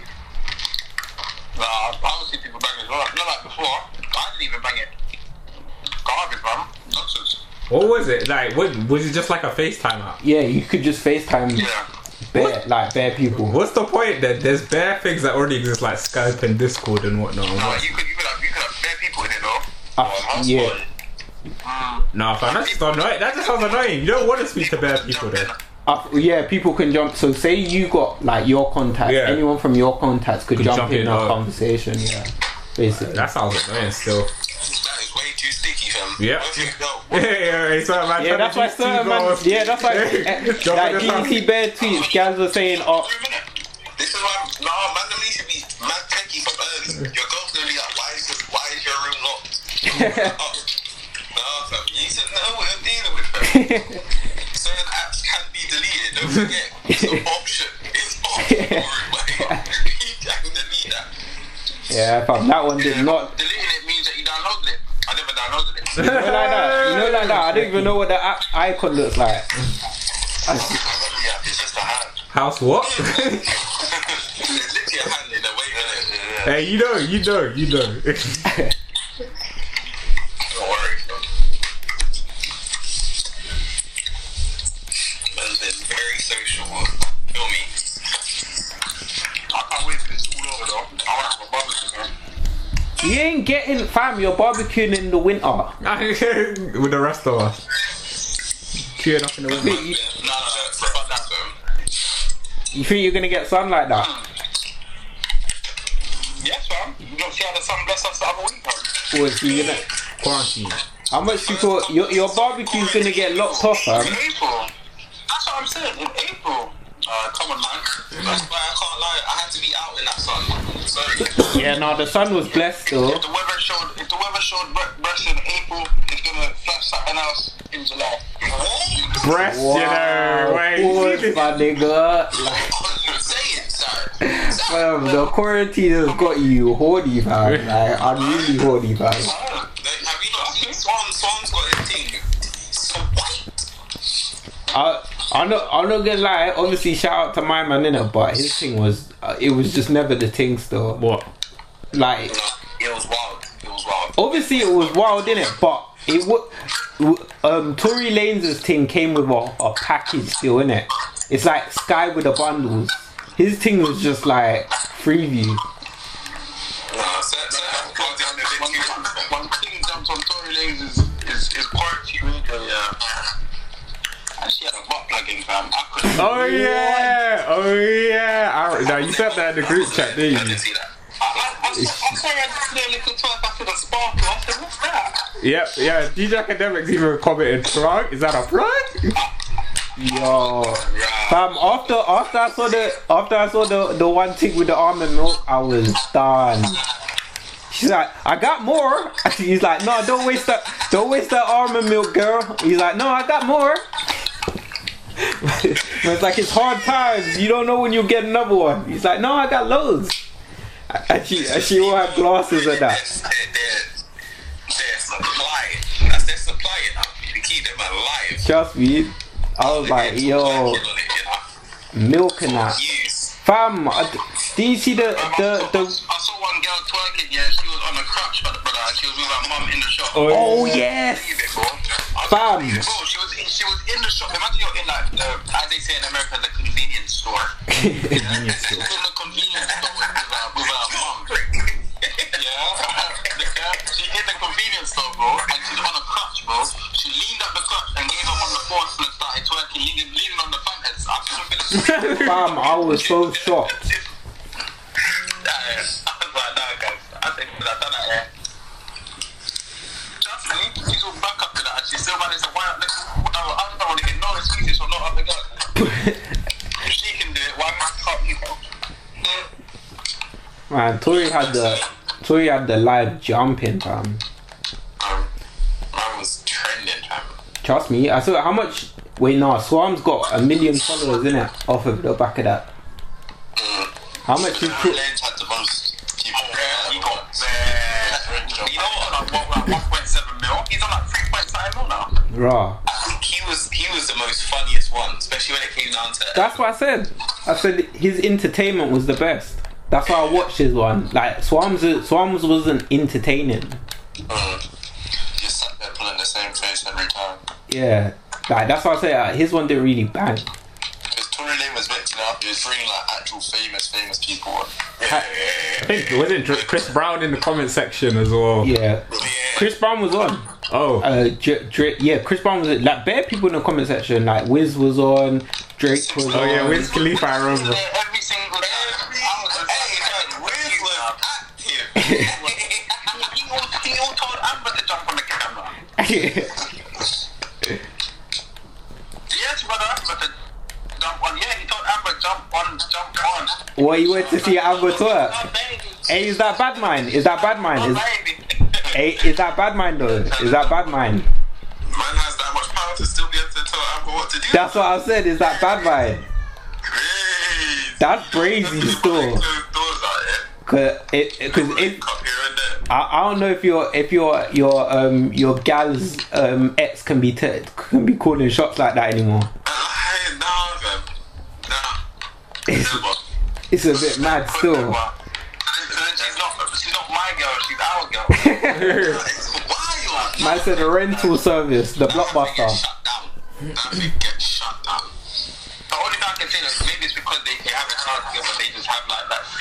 Nah, I don't see people banging it. Not, not like before. I didn't even bang it. Garbage, man. Nonsense. what was it? Like, what was it? Just like a FaceTime app? Yeah, you could just FaceTime Yeah. bare, like bare people. What's the point? That there's bare things that already exist, like Skype and Discord and whatnot. and Nah, what- you could, you could have, you could have bare people in it though. Uh, house yeah. party. Nah, fam, that's just annoying. That just sounds annoying. You don't want to speak to bare people then. Uh, yeah, people can jump. So say you got like your contact, Yeah. Anyone from your contacts could, Could jump, jump in, in, a uh, conversation. Yeah, basically. That sounds annoying still. That is way too sticky, fam. Yeah. Both of you go. Yeah, yeah, so man, yeah, that's why certain man. Yeah, that's why. Jump like in the GT Bear tweets, guys were saying, "Oh, Wait a minute. This is why, nah, man, them needs to be mad techie from early. Your girl's gonna be like, why is, this, why is your room locked? Nah, fam, you should know what you're dealing with, don't forget. It's an option. It's option for it, like, you can delete that. yeah, fam, that one did not." Deleting it means that you downloaded it. I never downloaded it. You know like that. You know like that. I don't even know what the app icon looks like. I remember the app, it's just a hand. House what? it's literally a hand in a way, hey, you know, you know, you know. fam. You're barbecuing in the winter. With the rest of us. Queuing up in the window. No, no, no, fuck that though. You think you're gonna get sun like that? Yes, fam. You don't see how the sun bless us the other week, man. Or is you gonna? Quarantine. How much people? Your your barbecue's gonna get locked off, fam. In April. That's what I'm saying. In April. Uh, come on, man. That's why I can't lie. I had to be out in that sun. Sorry. Yeah, no, the sun was blessed though. If the weather showed, if the weather showed bre- breast in April, it's gonna flash something else in July. What? Breast, you know. Wait, you Pause, see my nigga. Like, Say it, sir. fam, the quarantine has got you horny, fam. Like, I'm really horny, fam. Have you not seen Swan? Swan's got his team. So white. I, I'm not, I'm not gonna lie. Obviously, shout out to my man in it, but his thing was, uh, it was just never the thing. Still, What? like, It was wild. It was wild. obviously it was wild in it, but it would. Um, Tory Lanez's thing came with a, a package still in it. It's like Sky with the bundles. His thing was just like freeview. One, one, one, one thing jumps on Tory Lanez is, is, is party. Yeah. And she had a butt plug in, fam. I couldn't. Oh yeah, oh yeah. I, now you said that in the group chat, didn't I you? didn't see that. I, I, I, I saw her little twerk after the sparkle. I said, what's that? Yep, yeah. DJ Akademiks even commented, plug? Is that a plug? Yo, fam. After after I saw the after I saw the the one thing with the almond milk, I was done. She's like, I got more. He's like, no, don't waste that. Don't waste that almond milk, girl. He's like, no, I got more. But it's like it's hard times. You don't know when you'll get another one. He's like, no, I got loads. And she and she will have glasses them alive. Trust me. I was like, yo, milk and that. Use. Fam, uh, do you see the the the? I saw one girl twerking, yeah, she was on a crutch, but brother, she was with her mum in the shop. Oh yes. Believe it, bro. I Fam. Bro, she was in, she was in the shop. Imagine you're in like the, as they say in America, the convenience store. convenience store. in the convenience store with her, with her mum. yeah. She hit the convenience store, bro, and she's on a crutch, bro. She leaned up the crutch and gave her on the force and started twerking, leaning, leaning on the front heads. I couldn't believe. Fam, I was so shocked. Yeah, I was like, nah, guys. I think that I've done that, yeah. Trust she's all back up to that, she still managed to wind up the. I don't want to get no excuses for not up the she can do it, why can't you? Man, Tory had the Tory had the live jumping, fam. Um, I was trending, fam. Trust me. I saw how much. Wait, no, Swarm's got a million followers in it off of the back of that. How much is? Lens had the most he got. You know what? Like, like 1.7 mil? He's on like 3.5 mil now. Raw. I think he was he was the most funniest one, especially when it came down to. That's what I said. I said his entertainment was the best. That's why I watched his one. Like Swarm's, Swarm's wasn't entertaining. Mm. Just sat there pulling the same face every time. Yeah, like that's why I say uh, his one didn't really bang. Because Tory Lanez was mixing up, he was bringing like actual famous, famous people on. I think wasn't Chris Brown in the comment section as well. Yeah, Chris Brown was on. Oh, Uh, Dr- Drake, yeah, Chris Brown was like bare people in the comment section. Like Wiz was on, Drake was oh on. Oh yeah, Wiz Khalifa. I remember. Yes, brother, Amber to jump on. Yeah, he told Amber jump on, jump on. what you went to see Amber twerk? Hey, is that bad mind? Is that bad mind? Is hey, is that bad mind though? Is that bad mind? Man has that much power to still be able to tell Amber what to do. That's what I said. Is that bad mind? That's crazy still. Cause it, cause it. I, I don't know if your if your your um your gal's um ex can be t- can be calling shots like that anymore. Hey, nah, fam. Nah. It's, it's a bit mad still. She's not, she's not my girl, she's our girl. Why Man said the rental service, the blockbuster. Shut down. Nothing gets shut down. The only thing I can say is maybe it's because they, they haven't together, they just have like that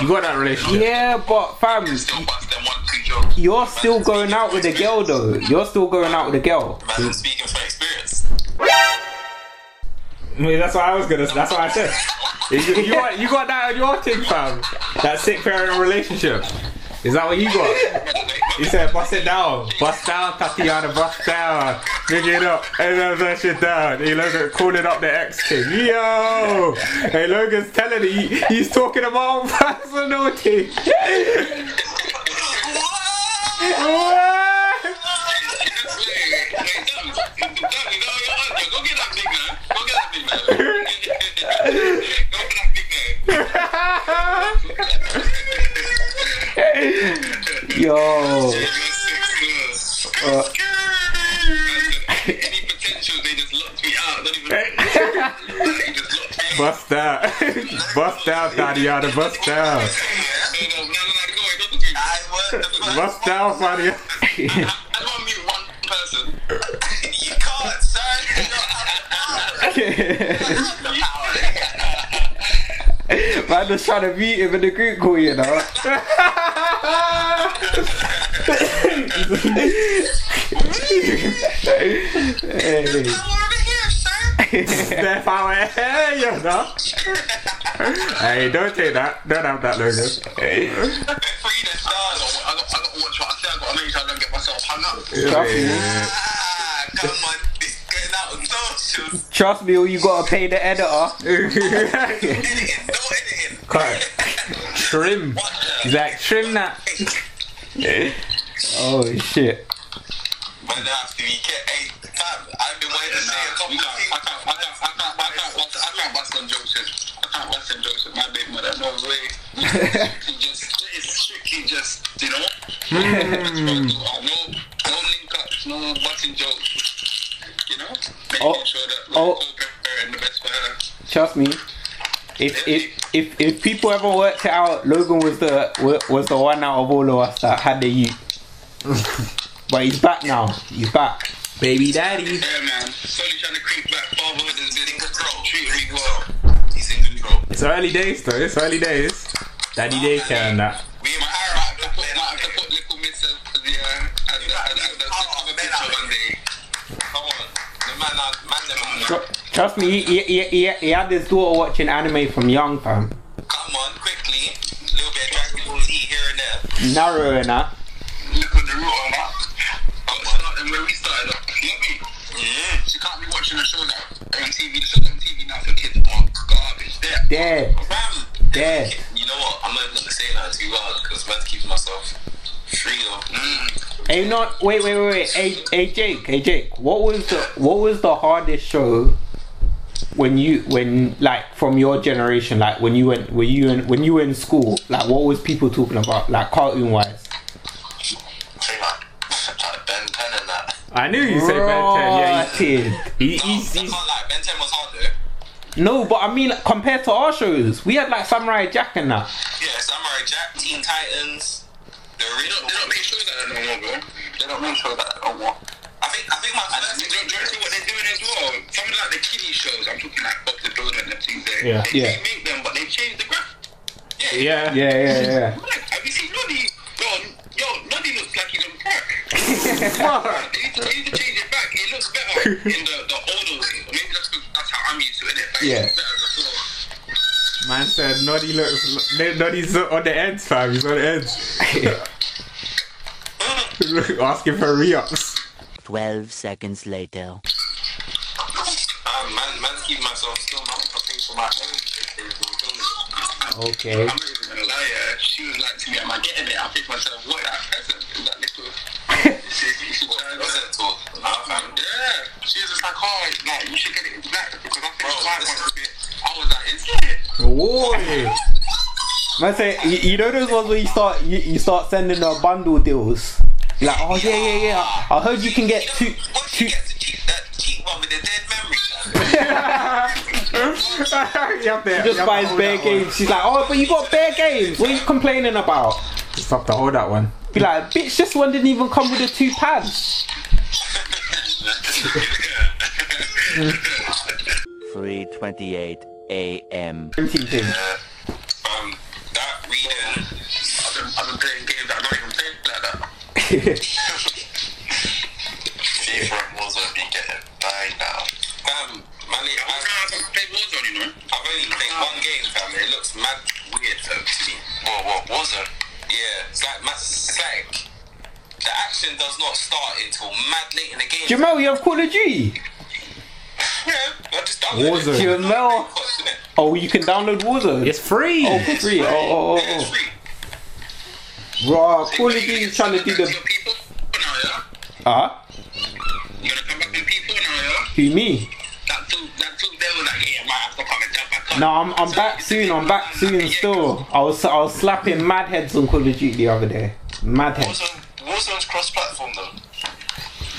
You got that relationship. Yeah, but fam, Still bust them one, two jokes. you're still going out with a girl though. You're still going out with a girl. Man, speaking from experience. I mean, that's what I was gonna. That's what I said. You, you got you got that on your thing, fam. That sick parenting relationship. Is that what you got? You said bust it down, bust down, Thotiana, bust down, big it up, and then that shit down. Hey Logan calling up the ex king. Yo, hey Logan's telling. He, he's talking about personal thing. What? Me uh. out. Bust down, bust down, Thotiana, bust down, don't bust down, Thotiana. I just want to meet one person. You can't, son. You don't have man was trying to beat him in the group call, you know. Hey. Come over here, sir. Step out here, you know. Hey, don't take that. Don't have that logo. Free the. I got, I to watch what I say. I got to make sure I don't get myself hung up. Trust me. Come on. This is getting out of socials. Trust me, you gotta pay the editor. Editing. No editing. Cut. Trim. He's like, trim that. Oh shit. But there has to be kept. Hey, I've been waiting to say a couple of things. I can't, I can't, I can't, I can't, bust, I can't bust on jokes with, I can't bust on jokes with my baby mother. No way. She just, it's strictly just, you know. Hmm. no, no link ups, no busting jokes. You know, making Oh, sure that oh. like, her and the best for her. Trust me. If if if if people ever worked it out, Logan was the wa- was the one out of all of us that had the youth. But he's back now. He's back. Baby daddy. Yeah, man. Slowly trying to creep back. Fatherhood has been in control. Treat me well. He's in control. It's early days though. It's early days. Daddy daycare and that. We in my hair out to put, out to put little miss as the, uh, as the, as the, as the cover picture one day. Come on. The man, are- man, them are- Tr- Trust me, he, he, he, he had his daughter watching anime from young, fam. Come on, quickly. A little bit of Dragon Ball Z here and there. Narrow and that. The root on that. Come on. Start where we started off. You get me? Yeah. She can't be watching the show now. On TV. The show's on TV now for kids. Oh, garbage. There. Dead. Bam. Dead. You know what? I'm not even gonna say that too loud because man keeps myself free though. Mm. Hey, not wait, wait, wait, wait. Hey, hey, Jake, hey, Jake. What was the what was the hardest show when you when like from your generation, like when you went when you in, when you were in school? Like, what was people talking about, like cartoon wise? I knew you said Ben 10. Yeah, Rotted. he, he, No, he's, I he's, can't lie. Ben 10 was hard though. No, but I mean, compared to our shows, we had like Samurai Jack and that. Yeah, Samurai Jack, Teen Titans. The original. They don't make shows like that no more, bro. They don't make shows like that no more. I think, I think my first. Do you, do you see what they're doing as well? Some of like the kiddie shows. I'm talking like Bob the Builder and them things there. Yeah. They Yeah. remake them, but they've changed the graph. Yeah. yeah. Yeah, yeah, yeah. Like, have you seen Noddy? Yo, yo, Noddy looks like he's on crack. They need, to, they need to change it back. It looks better in the, the older way. Maybe that's, 'cause that's how I'm used to it. Like, Yeah. It's better before. Man said Noddy looks. Noddy's on the ends, fam. He's on the ends. Asking for re-ups. 12 seconds later. Um, man, man's keeping myself still. Man, I pay for my own. Okay. I'm gonna lie, yeah. She was like to me, am I getting it? I paid for myself. What that present? Is that little? she, she, she present to Yeah. She was just like, oh, like you should get it in black because I think black one's a bit. I was like, is it? Whoa. Man say, you, you know those ones where you start you, you start sending the bundle deals. You're like, oh yeah, yeah, yeah. I heard you can get two, Once she two. gets the cheap, that cheap one with the dead memory. you have Just have buys to bare games. She's like, oh, but you got bare games. What are you complaining about? Just have to hold that one. Be like, bitch, this one didn't even come with the two pads. 3:28 a.m. Um, that reading, I've been, I've been playing games that I don't even play like that. action not start until mad late in the game. Jamhel, you have Call of Duty. Yeah, I just downloaded Warzone. it. Jamhel. Oh, you can download Warzone. It's free. Oh, for free. Oh, oh, Yeah, oh, it's free. oh. Raw. Call of Duty is trying to do Your the. people now, yeah. Ah, You gonna come back with people now, yeah? who me? That two, that two, they were like, yeah, might have to come and jump back on. No, I'm, I'm So back it's- soon. I'm back soon Yeah, still. I was I was slapping mad heads on Call of Duty the other day. Mad heads. Warzone, Warzone's cross-platform though.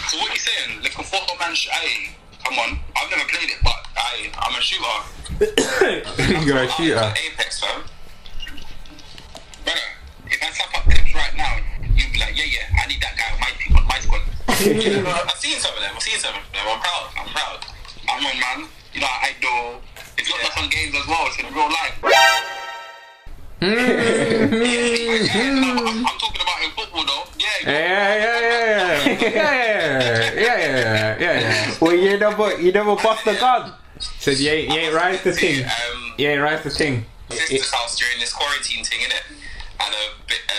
So what are you saying? Like a photo man, sh- aye, come on. I've never played it, but aye, I'm a shooter. You're a shooter. Apex, fam. Brother, if I slap up clips right now, you'd be like, yeah, yeah, I need that guy on my team, on my squad. I've seen some of them. I've seen some of them. I'm proud. I'm proud. I'm on, man. You know, I do. It's not just on games as well. It's in real life. I'm talking about in football, though. Yeah, yeah, yeah, yeah, yeah, yeah, yeah, yeah. Well, you never, you never bust the gun. So you ain't, you ain't rise the thing. Um, you ain't rise the thing. Sister's house during this quarantine thing, innit? And a,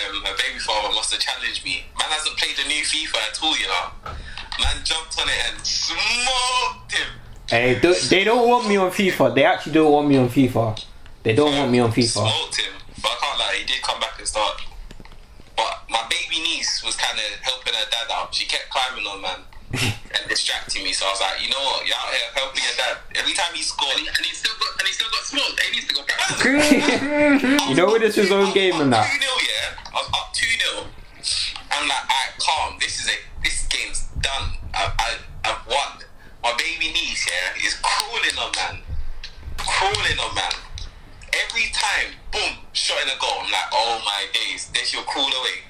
um, a baby father must have challenged me. Man hasn't played the new FIFA at all, you know. Man jumped on it and smoked him. Hey, do, they don't want me on FIFA. They actually don't want me on FIFA. They don't want me on FIFA. Smoked him. But I can't lie, he did come back and start. But my baby niece was kind of helping her dad out. She kept climbing on man and distracting me. So I was like, you know what, you're out here helping your dad. Every time he scored, and he, and he still got and he still got smoked. He needs to go back. You know what it is his own game and that. Two 0 yeah. I was up two 0 I'm like, alright, calm. This is it. This game's done. I, I, I've won. My baby niece, yeah, is crawling on man, crawling on man. Every time, boom, shot in a goal. I'm like, oh my days, then she'll crawl away.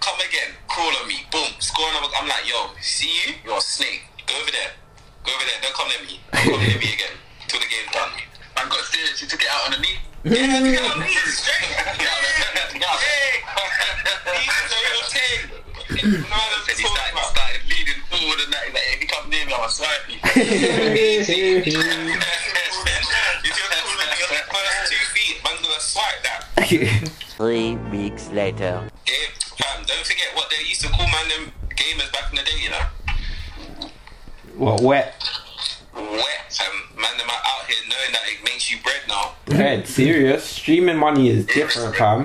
Come again, crawl on me, boom, score another. I'm like, yo, see you? You're a snake. Go over there. Go over there. Don't come near me. Don't come near me again. Till the game's done. Man got serious. She took it out on the knee. Yeah, took it out on the knee. Straight. Hey. He's a real thing. No, he started, started leading forward and that. He's like, if you come near me, I'm going to swipe you. If you're cooler than your first two feet, man's going to swipe that. Three weeks later. Game, fam, don't forget what they used to call man them gamers back in the day, you know? what wet? Wet, fam. Man, them are out here knowing that it makes you bread now. Red, serious. Streaming money is different, fam.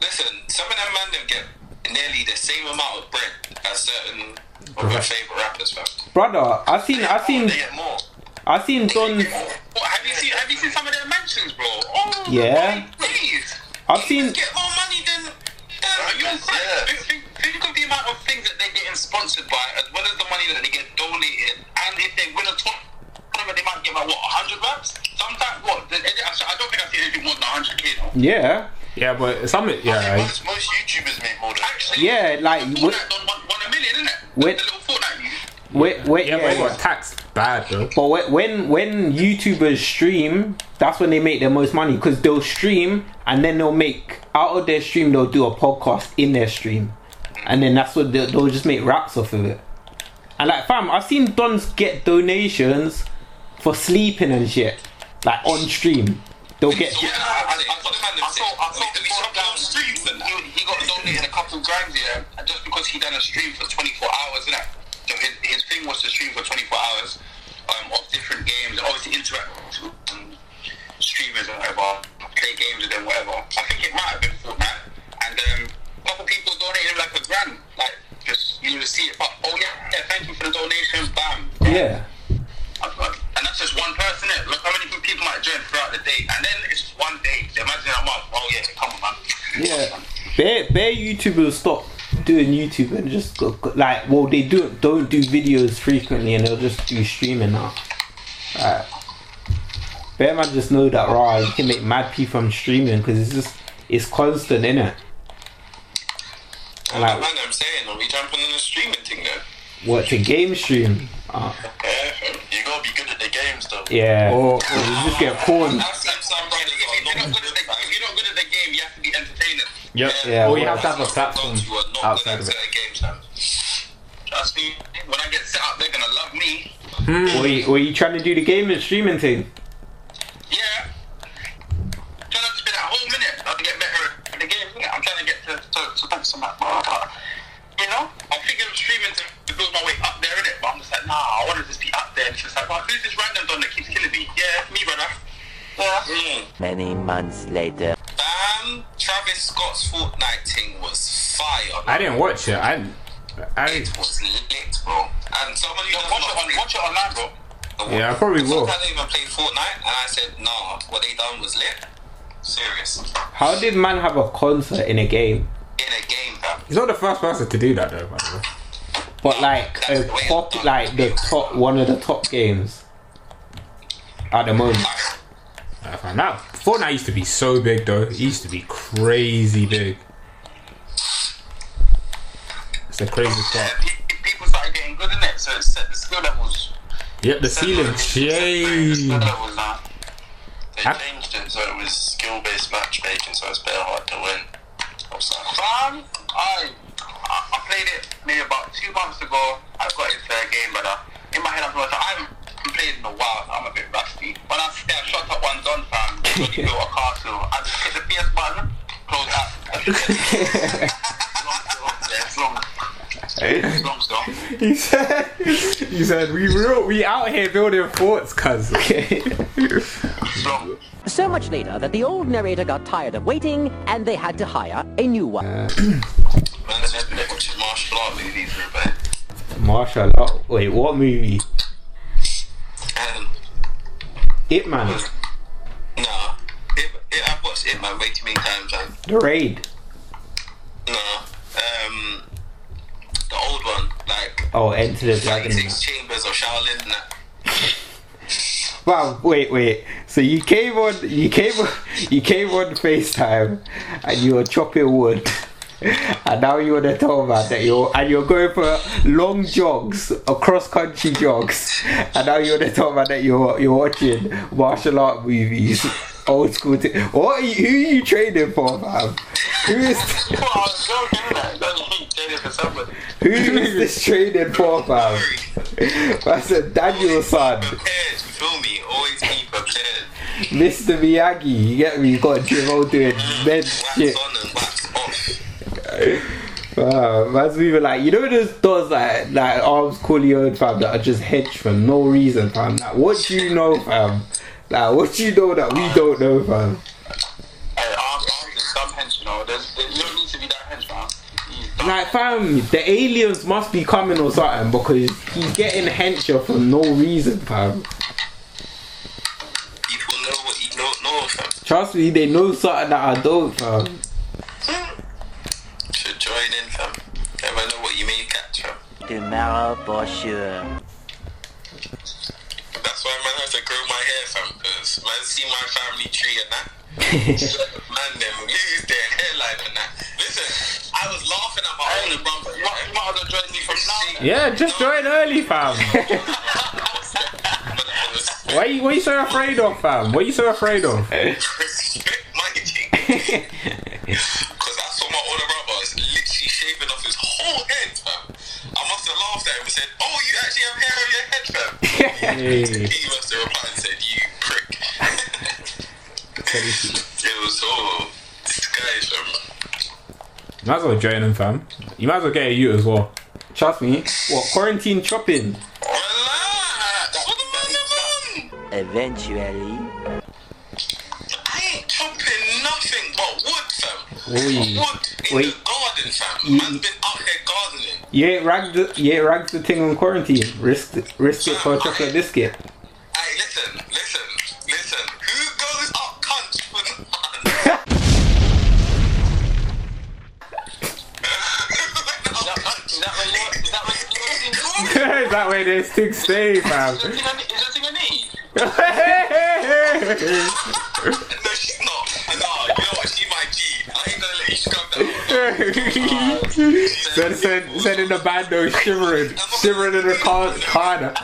Listen, some of them man them get nearly the same amount of bread as certain of your favourite rappers, fam. Brother, I seen, I seen, They get more. I seen Don. What, have you seen? Have you seen some of their mansions, bro? Oh, Yeah. my days. I've seen. Get more money than. Uh, you're Yes, yeah. Think, think, think of the amount of things that they're getting sponsored by, as well as the money that they get donated. And if they win a tournament, they might give out what 100 bucks. Sometimes what? the- I don't think I've seen anything more than 100k. though. Yeah, Yeah, but some, I think yeah, most, most YouTubers make more than Actually, yeah, like wait, Fortnite done one, one a million, isn't it? Wait. The little Fortnite youth. Wait, wait. yeah, but it Yeah, got taxed bad though. But whe- when when YouTubers stream, that's when they make their most money because they'll stream and then they'll make out of their stream they'll do a podcast in their stream, and then that's what they'll, they'll just make raps off of it. And like fam, I've seen Dons get donations for sleeping and shit, like on stream. They'll get Yeah, I, I, I, I, I saw, I saw we before shut down streams and that. he, he got donated a couple of grand, yeah, and just because he done a stream for 24 hours, innit? So his, his thing was to stream for 24 hours um, of different games, and obviously interact with um, streamers and whatever, play games with them, whatever. I think it might have been Fortnite, and um, a couple people donated like a grand, like just you know see it, but oh yeah, yeah, thank you for the donation, bam. yeah. And that's just one person. It. Look how many people might join throughout the day, and then it's just one day. So imagine a month. Oh yeah, come on, man. Yeah, bare bare YouTubers stop doing YouTube and just go, go- like, well, they do don't do videos frequently and they'll just do streaming now. Right. Bear man just know that raw you can make mad people from streaming because it's just it's constant in it. And Like, like man, I'm saying, are we jumping on the streaming thing though? what to game stream? Uh, Yeah, you gotta be good at the games though. yeah, Or- or you just get porn. Yep. Yeah, or you have to have a platform Those who are not outside of at it. certain games. Trust me, when I get set up, they're gonna love me. Were you, were you trying to do the game and streaming thing? Yeah. I'm Trying to spend that whole minute not to get better at the game. innit? I'm trying to get to to, to focus on that. You know, I'm thinking of streaming to, to build my way up there, in it, But I'm just like, nah, I want to just be up there. And it's just like, well, who's this random don that keeps killing me? Yeah, me, brother. Yeah. Mm. Many months later. Bam! Travis Scott's Fortnite thing was fire. I didn't watch it. I, I, It was lit, bro. And someone who Yo, watch it on, watch it online, bro. Yeah, I probably will. Sometimes I don't even play Fortnite, and I said, "No, what they done was lit. Serious. How did man have a concert in a game? In a game, fam. he's not the first person to do that though. By the way. But like a top, like the top, one of the top games at the moment. I found that Fortnite used to be so big though. It used to be crazy big. It's a crazy Yeah, spot. pe- pe- people started getting good in it, so it set the skill levels. Yep, the ceiling The changed. skill levels now. They Huh? changed it so it was skill based matchmaking, so it's better hard to win. I Fam, I, I done, he a castle. I just hit the PS button, close that. long still, long. Long. He said, he said, we real, we out here building forts, cuz. So much later that the old narrator got tired of waiting and they had to hire a new one. man's just martial art movies, but Martial art. Wait, what movie? Um, and It Man. The Raid. Nah, um, the old one, like Oh, Enter the Dragon. 26 Chambers of Shaolin. Wow, wait, wait. So you came on, you came on, you came on FaceTime, and you were chopping wood, and now you want to tell man that you're and you're going for long jogs, across country jogs, and now you want to tell man that you're you're watching martial art movies, old school. T- what are you, who are you training for, man? Who is Well, I was joking, innit? Don't you trade it for somebody? who is this training for, man? I said Daniel-san. Feel me? Always be prepared. Mr. Miyagi, you get me? You got Jimmo doing mm, shit. and wax off. Wow, man's moving like you know those doors like like arms Corleone fam that are just hedged for no reason, fam. Like what do you know, fam? Like what you know that we don't know, fam? Hey, arms, arms is some hench, you know. There's, there, you don't need to be that hench, man. Like fam, the aliens must be coming or something because he's getting hencher for no reason, fam. People know what you don't know, fam. Trust me, they know something that I don't, fam. Should join in, fam. Never know what you may catch, fam. Tomorrow for sure. That's why man has to grow my hair, fam. Cause man see my family tree and that. man, them lose their hairline and that. Listen, I was laughing at my older brother. You might, you might as well join me from now. Yeah, just join early, fam. Why you, what you so afraid of, fam? What you so afraid of? Hey. he must have replied and said, You prick. it was so disguised, You Might as well join him, fam. You might as well get a you as well. Trust me. What quarantine chopping? Relax. What the man have on? Eventually. I ain't chopping nothing but wood, fam. Oi. Wood in Wait. the garden, fam. Man's been out here gardening. You ain't ragged the, you ain't ragged the thing on quarantine. Risk risk it for a chocolate biscuit. Hey, listen, listen, listen. Who goes up cunt for Is that what you Is that you want? Is that way this thing stay, fam? Is that thing I- is that thing I need? send, send, send in the bando shivering, shivering in the car, corner,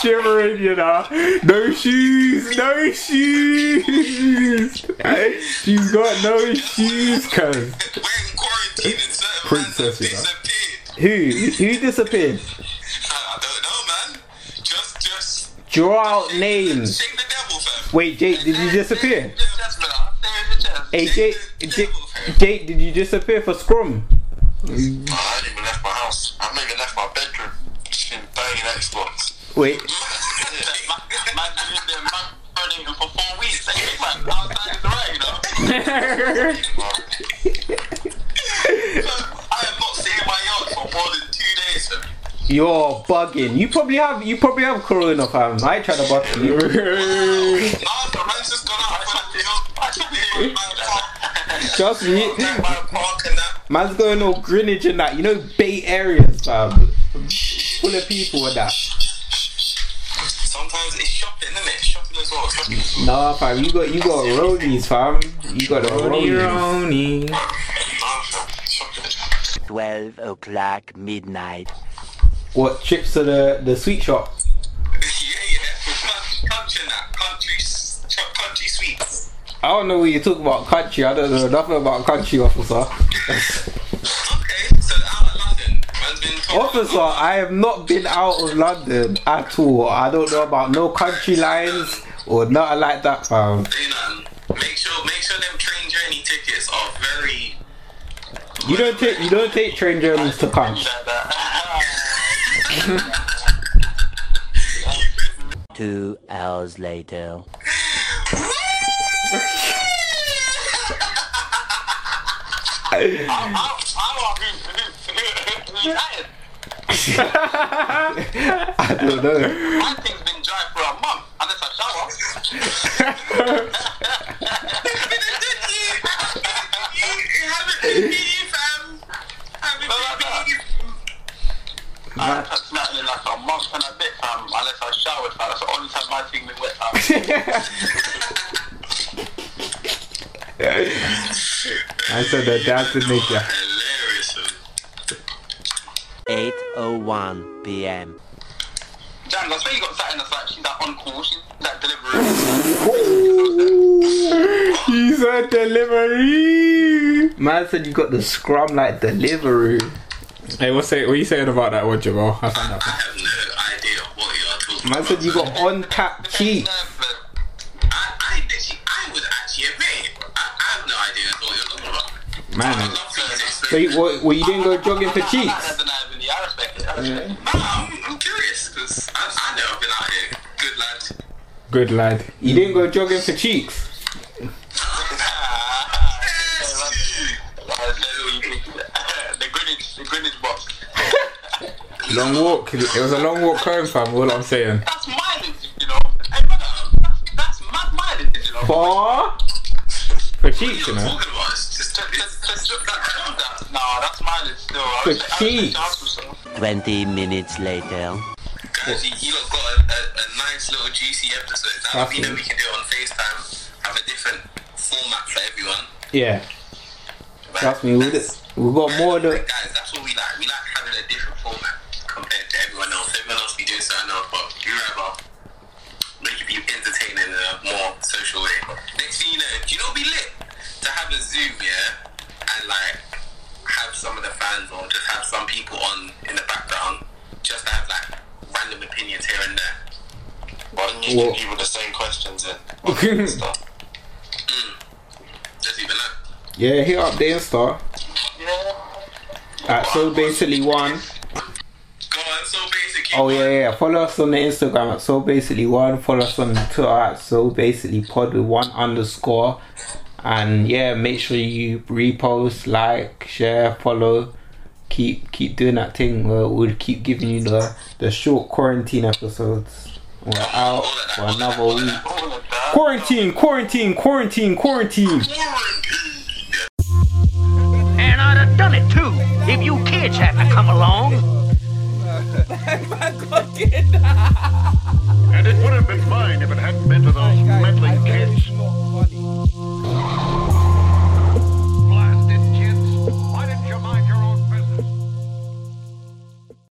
shivering, you know. No shoes, no shoes. She's got no shoes, cuz. Princess, you know. Who who disappeared? I don't know, man. Just, just Draw out names. Wait, Jake, did you disappear? Hey, Jake, Jake, Jake, did you disappear for Scrum? I haven't even left my house. I haven't even left my bedroom. Just been playing Xbox. Wait, Man, man, been in there, man, marinating for four weeks. Hey, man, outside is right, you know. I have not seen my yacht for more than two days, fam. you're bugging. You probably have you probably have corona, fam. I tried to bug you. Trust me, park, my park and that. man's going all Greenwich and that. You know, Bay areas, fam. Full of people and that. Sometimes it's shopping, isn't it? Shopping as well. Shopping as well. Nah, fam. You got you got rollies, fam. You got the rollies. Roni. Nah, fam. Shopping. 12 o'clock midnight. What trips to the the sweet shop? I don't know what you talk about country. I don't know nothing about country, officer. Okay, so out of London, man's been officer, I have not been out of London at all. I don't know about no country lines or nothing like that, fam. Do nothing. Make sure, make sure them train journey tickets are very. You don't take you don't take train journeys to come. Two hours later. I don't know. My thing's been dry for a month, unless I shower. I touched nothing in like a month and a bit, fam, unless I showered, fam. That's the only time my wet, fam. I said that that's the nature. Hilarious, fam. 8.01 p.m. Jan, I swear you got something that's like, she's like on call, she's like Deliveroo. He said Deliveroo. Man said you got the scrum like Deliveroo. Hey, what's say, what you saying about that one, Jamhel? I I have no idea what you are talking Man about. said you got on tap cheeks. Man. So you, what, you didn't go jogging for cheeks? doesn't have any, I respect it. I respect it. No, I'm, curious, because I, know I've been out here. Good lad. good lad. You didn't go jogging for cheeks. the Greenwich, the Greenwich box. Long walk. It was a long walk home, fam. All I'm saying. That's mileage, you know. Hey, brother, that's, that's mad mileage, you know. For For cheeks, you know. Chances, so. 20 minutes later. Guys, you, you lot got a, a, a nice little juicy episode. That would mean that we can do it on FaceTime, have a different format for everyone. yeah, Right? trust me, we That's- we got more than Guys, that's what we like. We like having a different format compared to everyone else. Everyone else be doing something else, but we rather make it be entertaining in a more social way. Next thing you know, do you know what would be lit? To have a Zoom, yeah, and like have some of the fans or just have some people on in the background, just to have like random opinions here and there. Why didn't you Well- give people the same questions in? Stuff. Just even that. Yeah. Hit up the Insta Yeah. at so basically one. Go on, so basically. Oh yeah, yeah. Follow us on the Instagram at so basically one. Follow us on Twitter at so basically pod with one underscore. And yeah, make sure you repost, like, share, follow. Keep keep doing that thing. We'll, we'll keep giving you the the short quarantine episodes. We're out for another week. Quarantine, quarantine, quarantine, quarantine. And I'd have done it too if you kids hadn't come along. and it would have been mine if it hadn't been for those meddling kids.